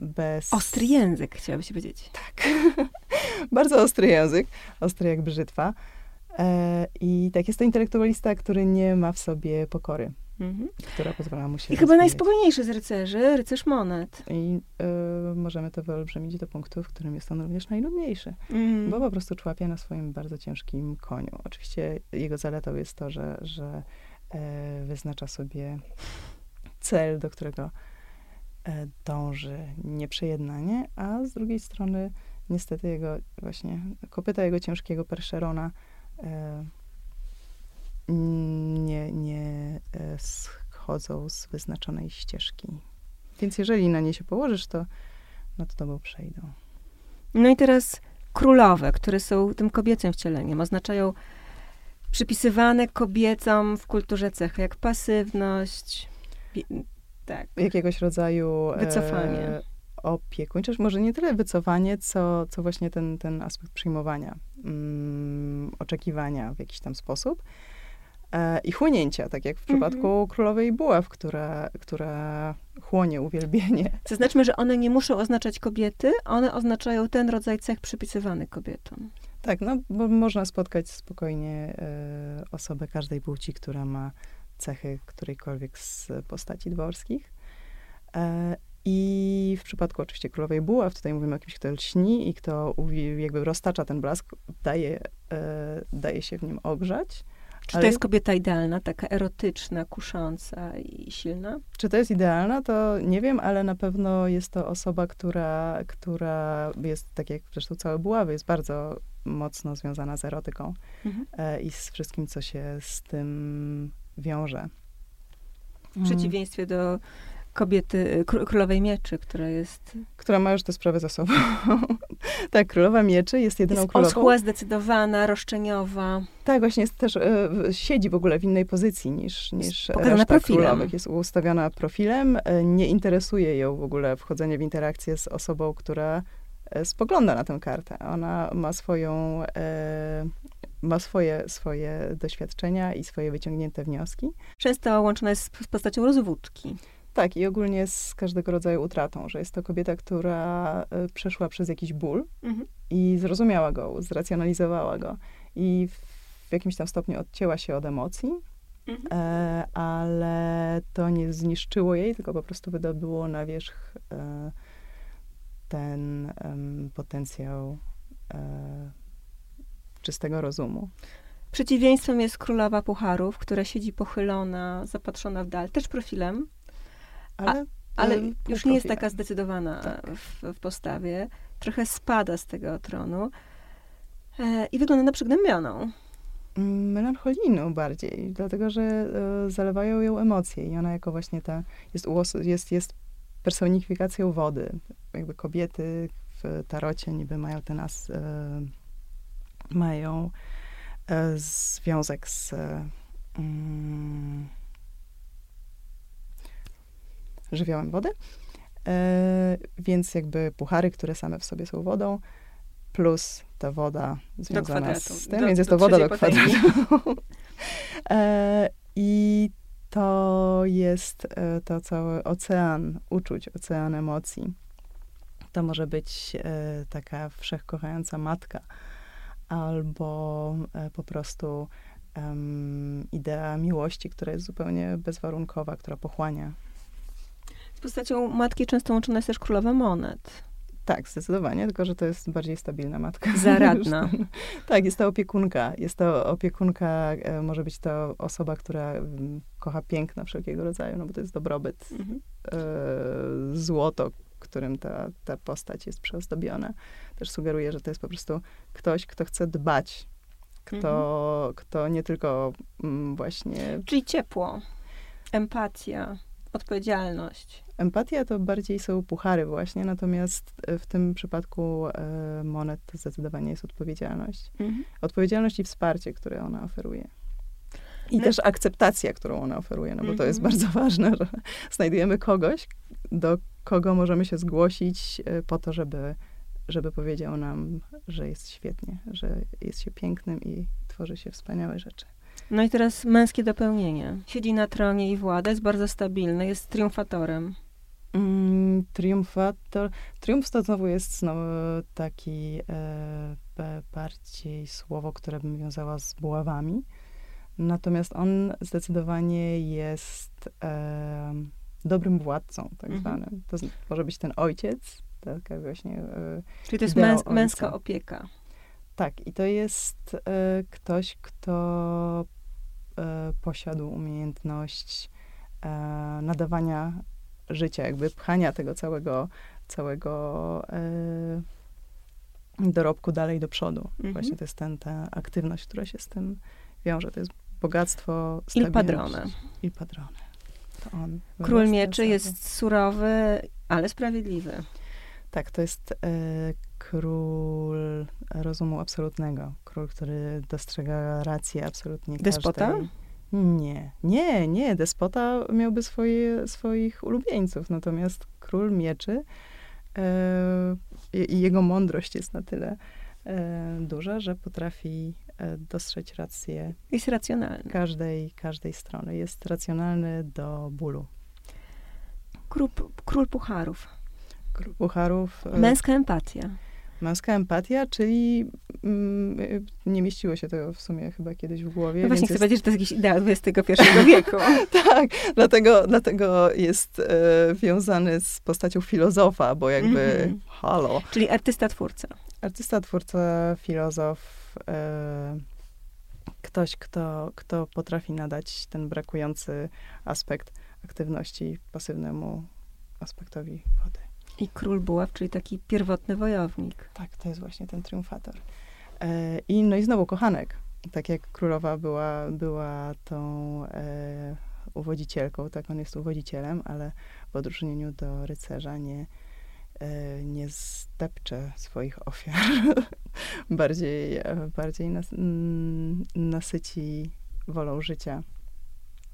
S2: bez...
S1: Ostry język, chciałabyś powiedzieć.
S2: Tak. Bardzo ostry język, ostry jak brzytwa. E, I tak, jest to intelektualista, który nie ma w sobie pokory,
S1: Mhm.
S2: która pozwala mu się
S1: I chyba
S2: rozwijać.
S1: najspokojniejszy z rycerzy, rycerz monet.
S2: I e, możemy to wyolbrzymić do punktu, w którym jest on również najnudniejszy,
S1: Mhm.
S2: bo po prostu człapie na swoim bardzo ciężkim koniu. Oczywiście jego zaletą jest to, że, że e, wyznacza sobie cel, do którego e, dąży nieprzejednanie, a z drugiej strony niestety jego właśnie kopyta jego ciężkiego perszerona e, nie, nie e, schodzą z wyznaczonej ścieżki. Więc jeżeli na nie się położysz, to nad tobą przejdą.
S1: No i teraz królowe, które są tym kobiecym wcieleniem, oznaczają przypisywane kobiecom w kulturze cechy, jak pasywność, tak,
S2: Jakiegoś rodzaju
S1: Wycofanie.
S2: E, opiekuńcze, może nie tyle wycofanie, co, co właśnie ten, ten aspekt przyjmowania, mm, oczekiwania w jakiś tam sposób. E, I chłonięcia, tak jak w
S1: Mhm.
S2: przypadku królowej buław, która, która chłonie uwielbienie.
S1: Zaznaczmy, że one nie muszą oznaczać kobiety, one oznaczają ten rodzaj cech przypisywany kobietom.
S2: Tak, no bo można spotkać spokojnie e, osobę każdej płci, która ma cechy którejkolwiek z postaci dworskich. E, I w przypadku oczywiście królowej buław, tutaj mówimy o kimś, kto lśni i kto jakby roztacza ten blask, daje, daje się w nim ogrzać,
S1: Czy Ale... to jest kobieta idealna, taka erotyczna, kusząca i silna?
S2: Czy to jest idealna, to nie wiem, ale na pewno jest to osoba, która, która jest, tak jak zresztą całe Buławy, jest bardzo mocno związana z erotyką mhm. e, i z wszystkim, co się z tym wiąże.
S1: W przeciwieństwie do kobiety, królowej mieczy, która jest...
S2: Która ma już tę sprawę za sobą. tak, królowa mieczy jest jedyną jest królową.
S1: Oschła, zdecydowana, roszczeniowa.
S2: Tak, właśnie jest też, e, siedzi w ogóle w innej pozycji niż, niż reszta profilem. królowych. Jest ustawiona profilem, e, nie interesuje ją w ogóle wchodzenie w interakcję z osobą, która e, spogląda na tę kartę. Ona ma swoją, ma swoje, swoje doświadczenia i swoje wyciągnięte wnioski.
S1: Często łączona jest z postacią rozwódki.
S2: Tak, i ogólnie z każdego rodzaju utratą, że jest to kobieta, która y, przeszła przez jakiś ból mhm. i zrozumiała go, zracjonalizowała go i w jakimś tam stopniu odcięła się od emocji, mhm. e, ale to nie zniszczyło jej, tylko po prostu wydobyło na wierzch e, ten potencjał e, czystego rozumu.
S1: Przeciwieństwem jest królowa pucharów, która siedzi pochylona, zapatrzona w dal, też profilem, ale, A, ale już nie jest taka zdecydowana tak. w, w, postawie. Trochę spada z tego tronu e, i wygląda na przygnębioną.
S2: Melancholijną bardziej, dlatego że e, zalewają ją emocje i ona jako właśnie ta jest, jest, jest personifikacją wody. Jakby kobiety w tarocie niby mają ten as, e, mają e, związek z mm, żywiołem wody. E, więc jakby puchary, które same w sobie są wodą, plus ta woda związana z tym, do, więc jest to woda do kwadratu. e, I to jest e, to cały ocean uczuć, ocean emocji. To może być taka wszechkochająca matka, albo po prostu idea miłości, która jest zupełnie bezwarunkowa, która pochłania
S1: postacią matki często łączona jest też królowa monet.
S2: Tak, zdecydowanie, tylko że to jest bardziej stabilna matka.
S1: Zaradna.
S2: tak, jest to opiekunka. Jest to opiekunka, e, może być to osoba, która kocha piękna wszelkiego rodzaju, no bo to jest dobrobyt, mhm. e, złoto, którym ta, ta postać jest przeozdobiona. Też sugeruje, że to jest po prostu ktoś, kto chce dbać. Kto, mhm. kto nie tylko mm, właśnie...
S1: Czyli ciepło, empatia odpowiedzialność.
S2: Empatia to bardziej są puchary właśnie, natomiast e, w tym przypadku e, monet to zdecydowanie jest odpowiedzialność. Mhm. Odpowiedzialność i wsparcie, które ona oferuje. I no. też akceptacja, którą ona oferuje, no bo mhm. to jest mhm. bardzo ważne, że znajdujemy kogoś, do kogo możemy się zgłosić e, po to, żeby, żeby powiedział nam, że jest świetnie, że jest się pięknym i tworzy się wspaniałe rzeczy.
S1: No i teraz męskie dopełnienie. Siedzi na tronie i włada, jest bardzo stabilny, jest triumfatorem.
S2: Mm, triumfator. Triumf to znowu jest znowu taki e, bardziej słowo, które bym wiązała z buławami. Natomiast on zdecydowanie jest e, dobrym władcą, tak mhm. zwanym. To może być ten ojciec, taka właśnie. E,
S1: Czyli to jest męs męska opieka.
S2: Tak, i to jest e, ktoś, kto e, posiadł umiejętność e, nadawania życia, jakby pchania tego całego, całego dorobku dalej do przodu. Mhm. Właśnie to jest ten, ta aktywność, która się z tym wiąże. To jest bogactwo,
S1: Il padrone.
S2: Il padrone.
S1: To on. Król mieczy jest surowy, ale sprawiedliwy.
S2: Tak, to jest król rozumu absolutnego. Król, który dostrzega rację absolutnie
S1: Despota?
S2: Każdej. Nie, nie, nie. Despota miałby swoje, swoich ulubieńców, natomiast król mieczy e, i jego mądrość jest na tyle e, duża, że potrafi e, dostrzec rację.
S1: Jest racjonalny.
S2: Każdej, każdej strony. Jest racjonalny do bólu.
S1: Król, król pucharów.
S2: Król pucharów.
S1: Męska empatia.
S2: Męska empatia, czyli mm, nie mieściło się to w sumie chyba kiedyś w głowie.
S1: No właśnie chcę jest... powiedzieć, że to jest jakiś ideał XXI wieku.
S2: tak, dlatego, dlatego jest e, wiązany z postacią filozofa, bo jakby mm -hmm. halo.
S1: Czyli artysta, twórca.
S2: Artysta, twórca, filozof, e, ktoś, kto, kto potrafi nadać ten brakujący aspekt aktywności pasywnemu aspektowi wody.
S1: I król buław, czyli taki pierwotny wojownik.
S2: Tak, to jest właśnie ten triumfator. E, I no i znowu kochanek. Tak jak królowa była, była tą e, uwodzicielką, tak on jest uwodzicielem, ale w odróżnieniu do rycerza nie, e, nie zdepcze swoich ofiar. bardziej bardziej nas, mm, nasyci wolą życia.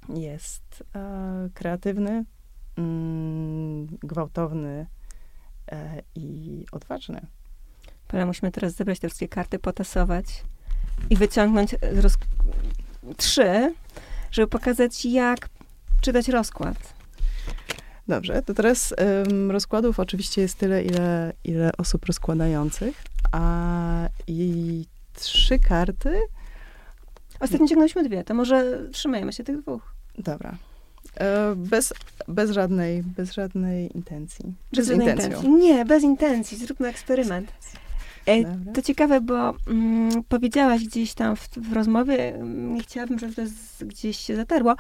S2: Jest e, kreatywny, mm, gwałtowny i odważny.
S1: Ale musimy teraz zebrać te wszystkie karty, potasować i wyciągnąć roz... trzy, żeby pokazać, jak czytać rozkład.
S2: Dobrze, to teraz ym, rozkładów oczywiście jest tyle, ile, ile osób rozkładających, a i trzy karty.
S1: Ostatnio ciągnęliśmy dwie, to może trzymajmy się tych dwóch.
S2: Dobra. E, bez, bez, żadnej, bez żadnej intencji.
S1: Bez żadnej intencji. Nie, bez intencji. Zróbmy eksperyment. E, to ciekawe, bo mm, powiedziałaś gdzieś tam w, w rozmowie, mm, nie chciałabym, żeby to z, gdzieś się zatarło,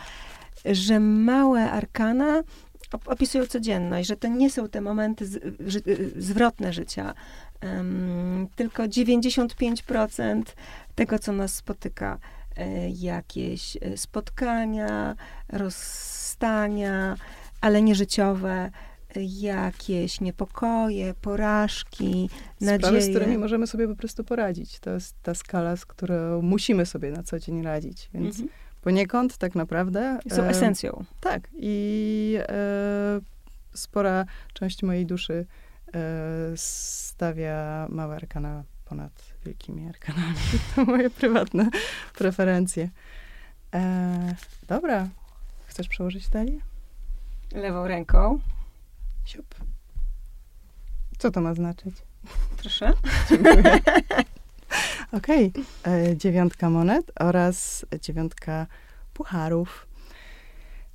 S1: że małe arkana opisują codzienność, że to nie są te momenty z, ży, zwrotne życia, um, tylko 95% tego, co nas spotyka, jakieś e, spotkania, rozstania, ale nieżyciowe, jakieś niepokoje, porażki,
S2: Sprawy,
S1: nadzieje.
S2: z którymi możemy sobie po prostu poradzić. To jest ta skala, z którą musimy sobie na co dzień radzić. Więc mhm. poniekąd tak naprawdę...
S1: Są e, esencją.
S2: Tak. I e, spora część mojej duszy e, stawia małe arkana ponad wielkimi arkanami. To moje prywatne preferencje. E, dobra. Chcesz przełożyć dalej?
S1: Lewą ręką.
S2: Siup. Co to ma znaczyć?
S1: Proszę.
S2: Dziękuję. Okej. Okay. E, dziewiątka monet oraz dziewiątka pucharów.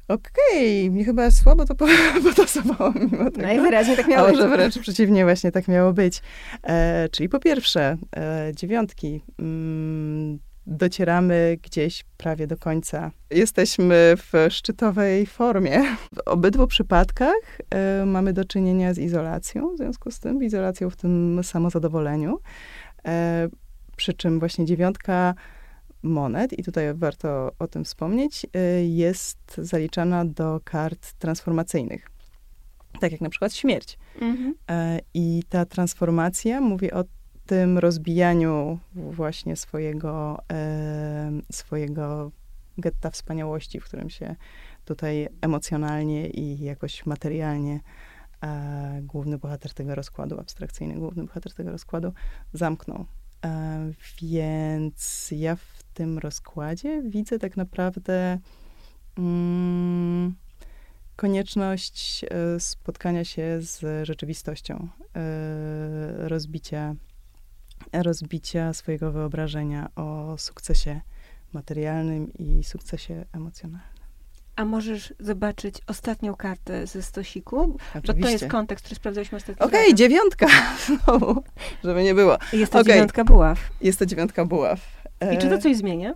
S2: Okej, okay. mi chyba słabo to potasowało mimo tego.
S1: Najwyraźniej tak miało
S2: być. Może wręcz przeciwnie, właśnie tak miało być. E, czyli po pierwsze, e, dziewiątki. Mm, docieramy gdzieś prawie do końca. Jesteśmy w szczytowej formie. W obydwu przypadkach y, mamy do czynienia z izolacją, w związku z tym, izolacją w tym samozadowoleniu. Y, przy czym właśnie dziewiątka monet, i tutaj warto o tym wspomnieć, y, jest zaliczana do kart transformacyjnych. Tak jak na przykład śmierć. Mhm. I ta transformacja mówi o tym rozbijaniu właśnie swojego, e, swojego getta wspaniałości, w którym się tutaj emocjonalnie i jakoś materialnie e, główny bohater tego rozkładu, abstrakcyjny główny bohater tego rozkładu zamknął. E, więc ja w tym rozkładzie widzę tak naprawdę mm, konieczność e, spotkania się z rzeczywistością, e, rozbicia rozbicia swojego wyobrażenia o sukcesie materialnym i sukcesie emocjonalnym.
S1: A możesz zobaczyć ostatnią kartę ze stosiku? Oczywiście. Bo to jest kontekst, który sprawdzaliśmy ostatnio.
S2: Okej, okay, dziewiątka. żeby nie było.
S1: Jest to okay. dziewiątka buław.
S2: Jest to dziewiątka buław.
S1: I czy to e, coś zmienia?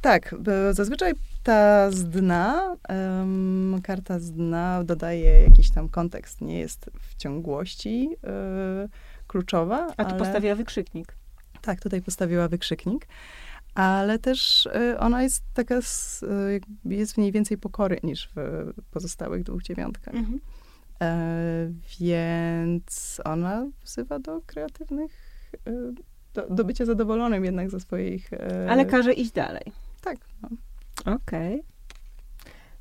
S2: Tak, zazwyczaj ta z dna, um, karta z dna dodaje jakiś tam kontekst, nie jest w ciągłości. Yy, kluczowa.
S1: A tu ale... postawiła wykrzyknik.
S2: Tak, tutaj postawiła wykrzyknik, ale też y, ona jest taka, y, jest w niej więcej pokory niż w pozostałych dwóch dziewiątkach. Mhm. E, więc ona wzywa do kreatywnych, do, do, bycia zadowolonym jednak ze swoich...
S1: E, ale każe iść dalej.
S2: Tak. No.
S1: Okej. Okay.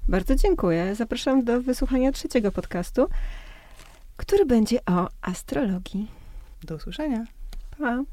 S1: Bardzo dziękuję. Zapraszam do wysłuchania trzeciego podcastu, który będzie o astrologii.
S2: Do usłyszenia.
S1: Pa.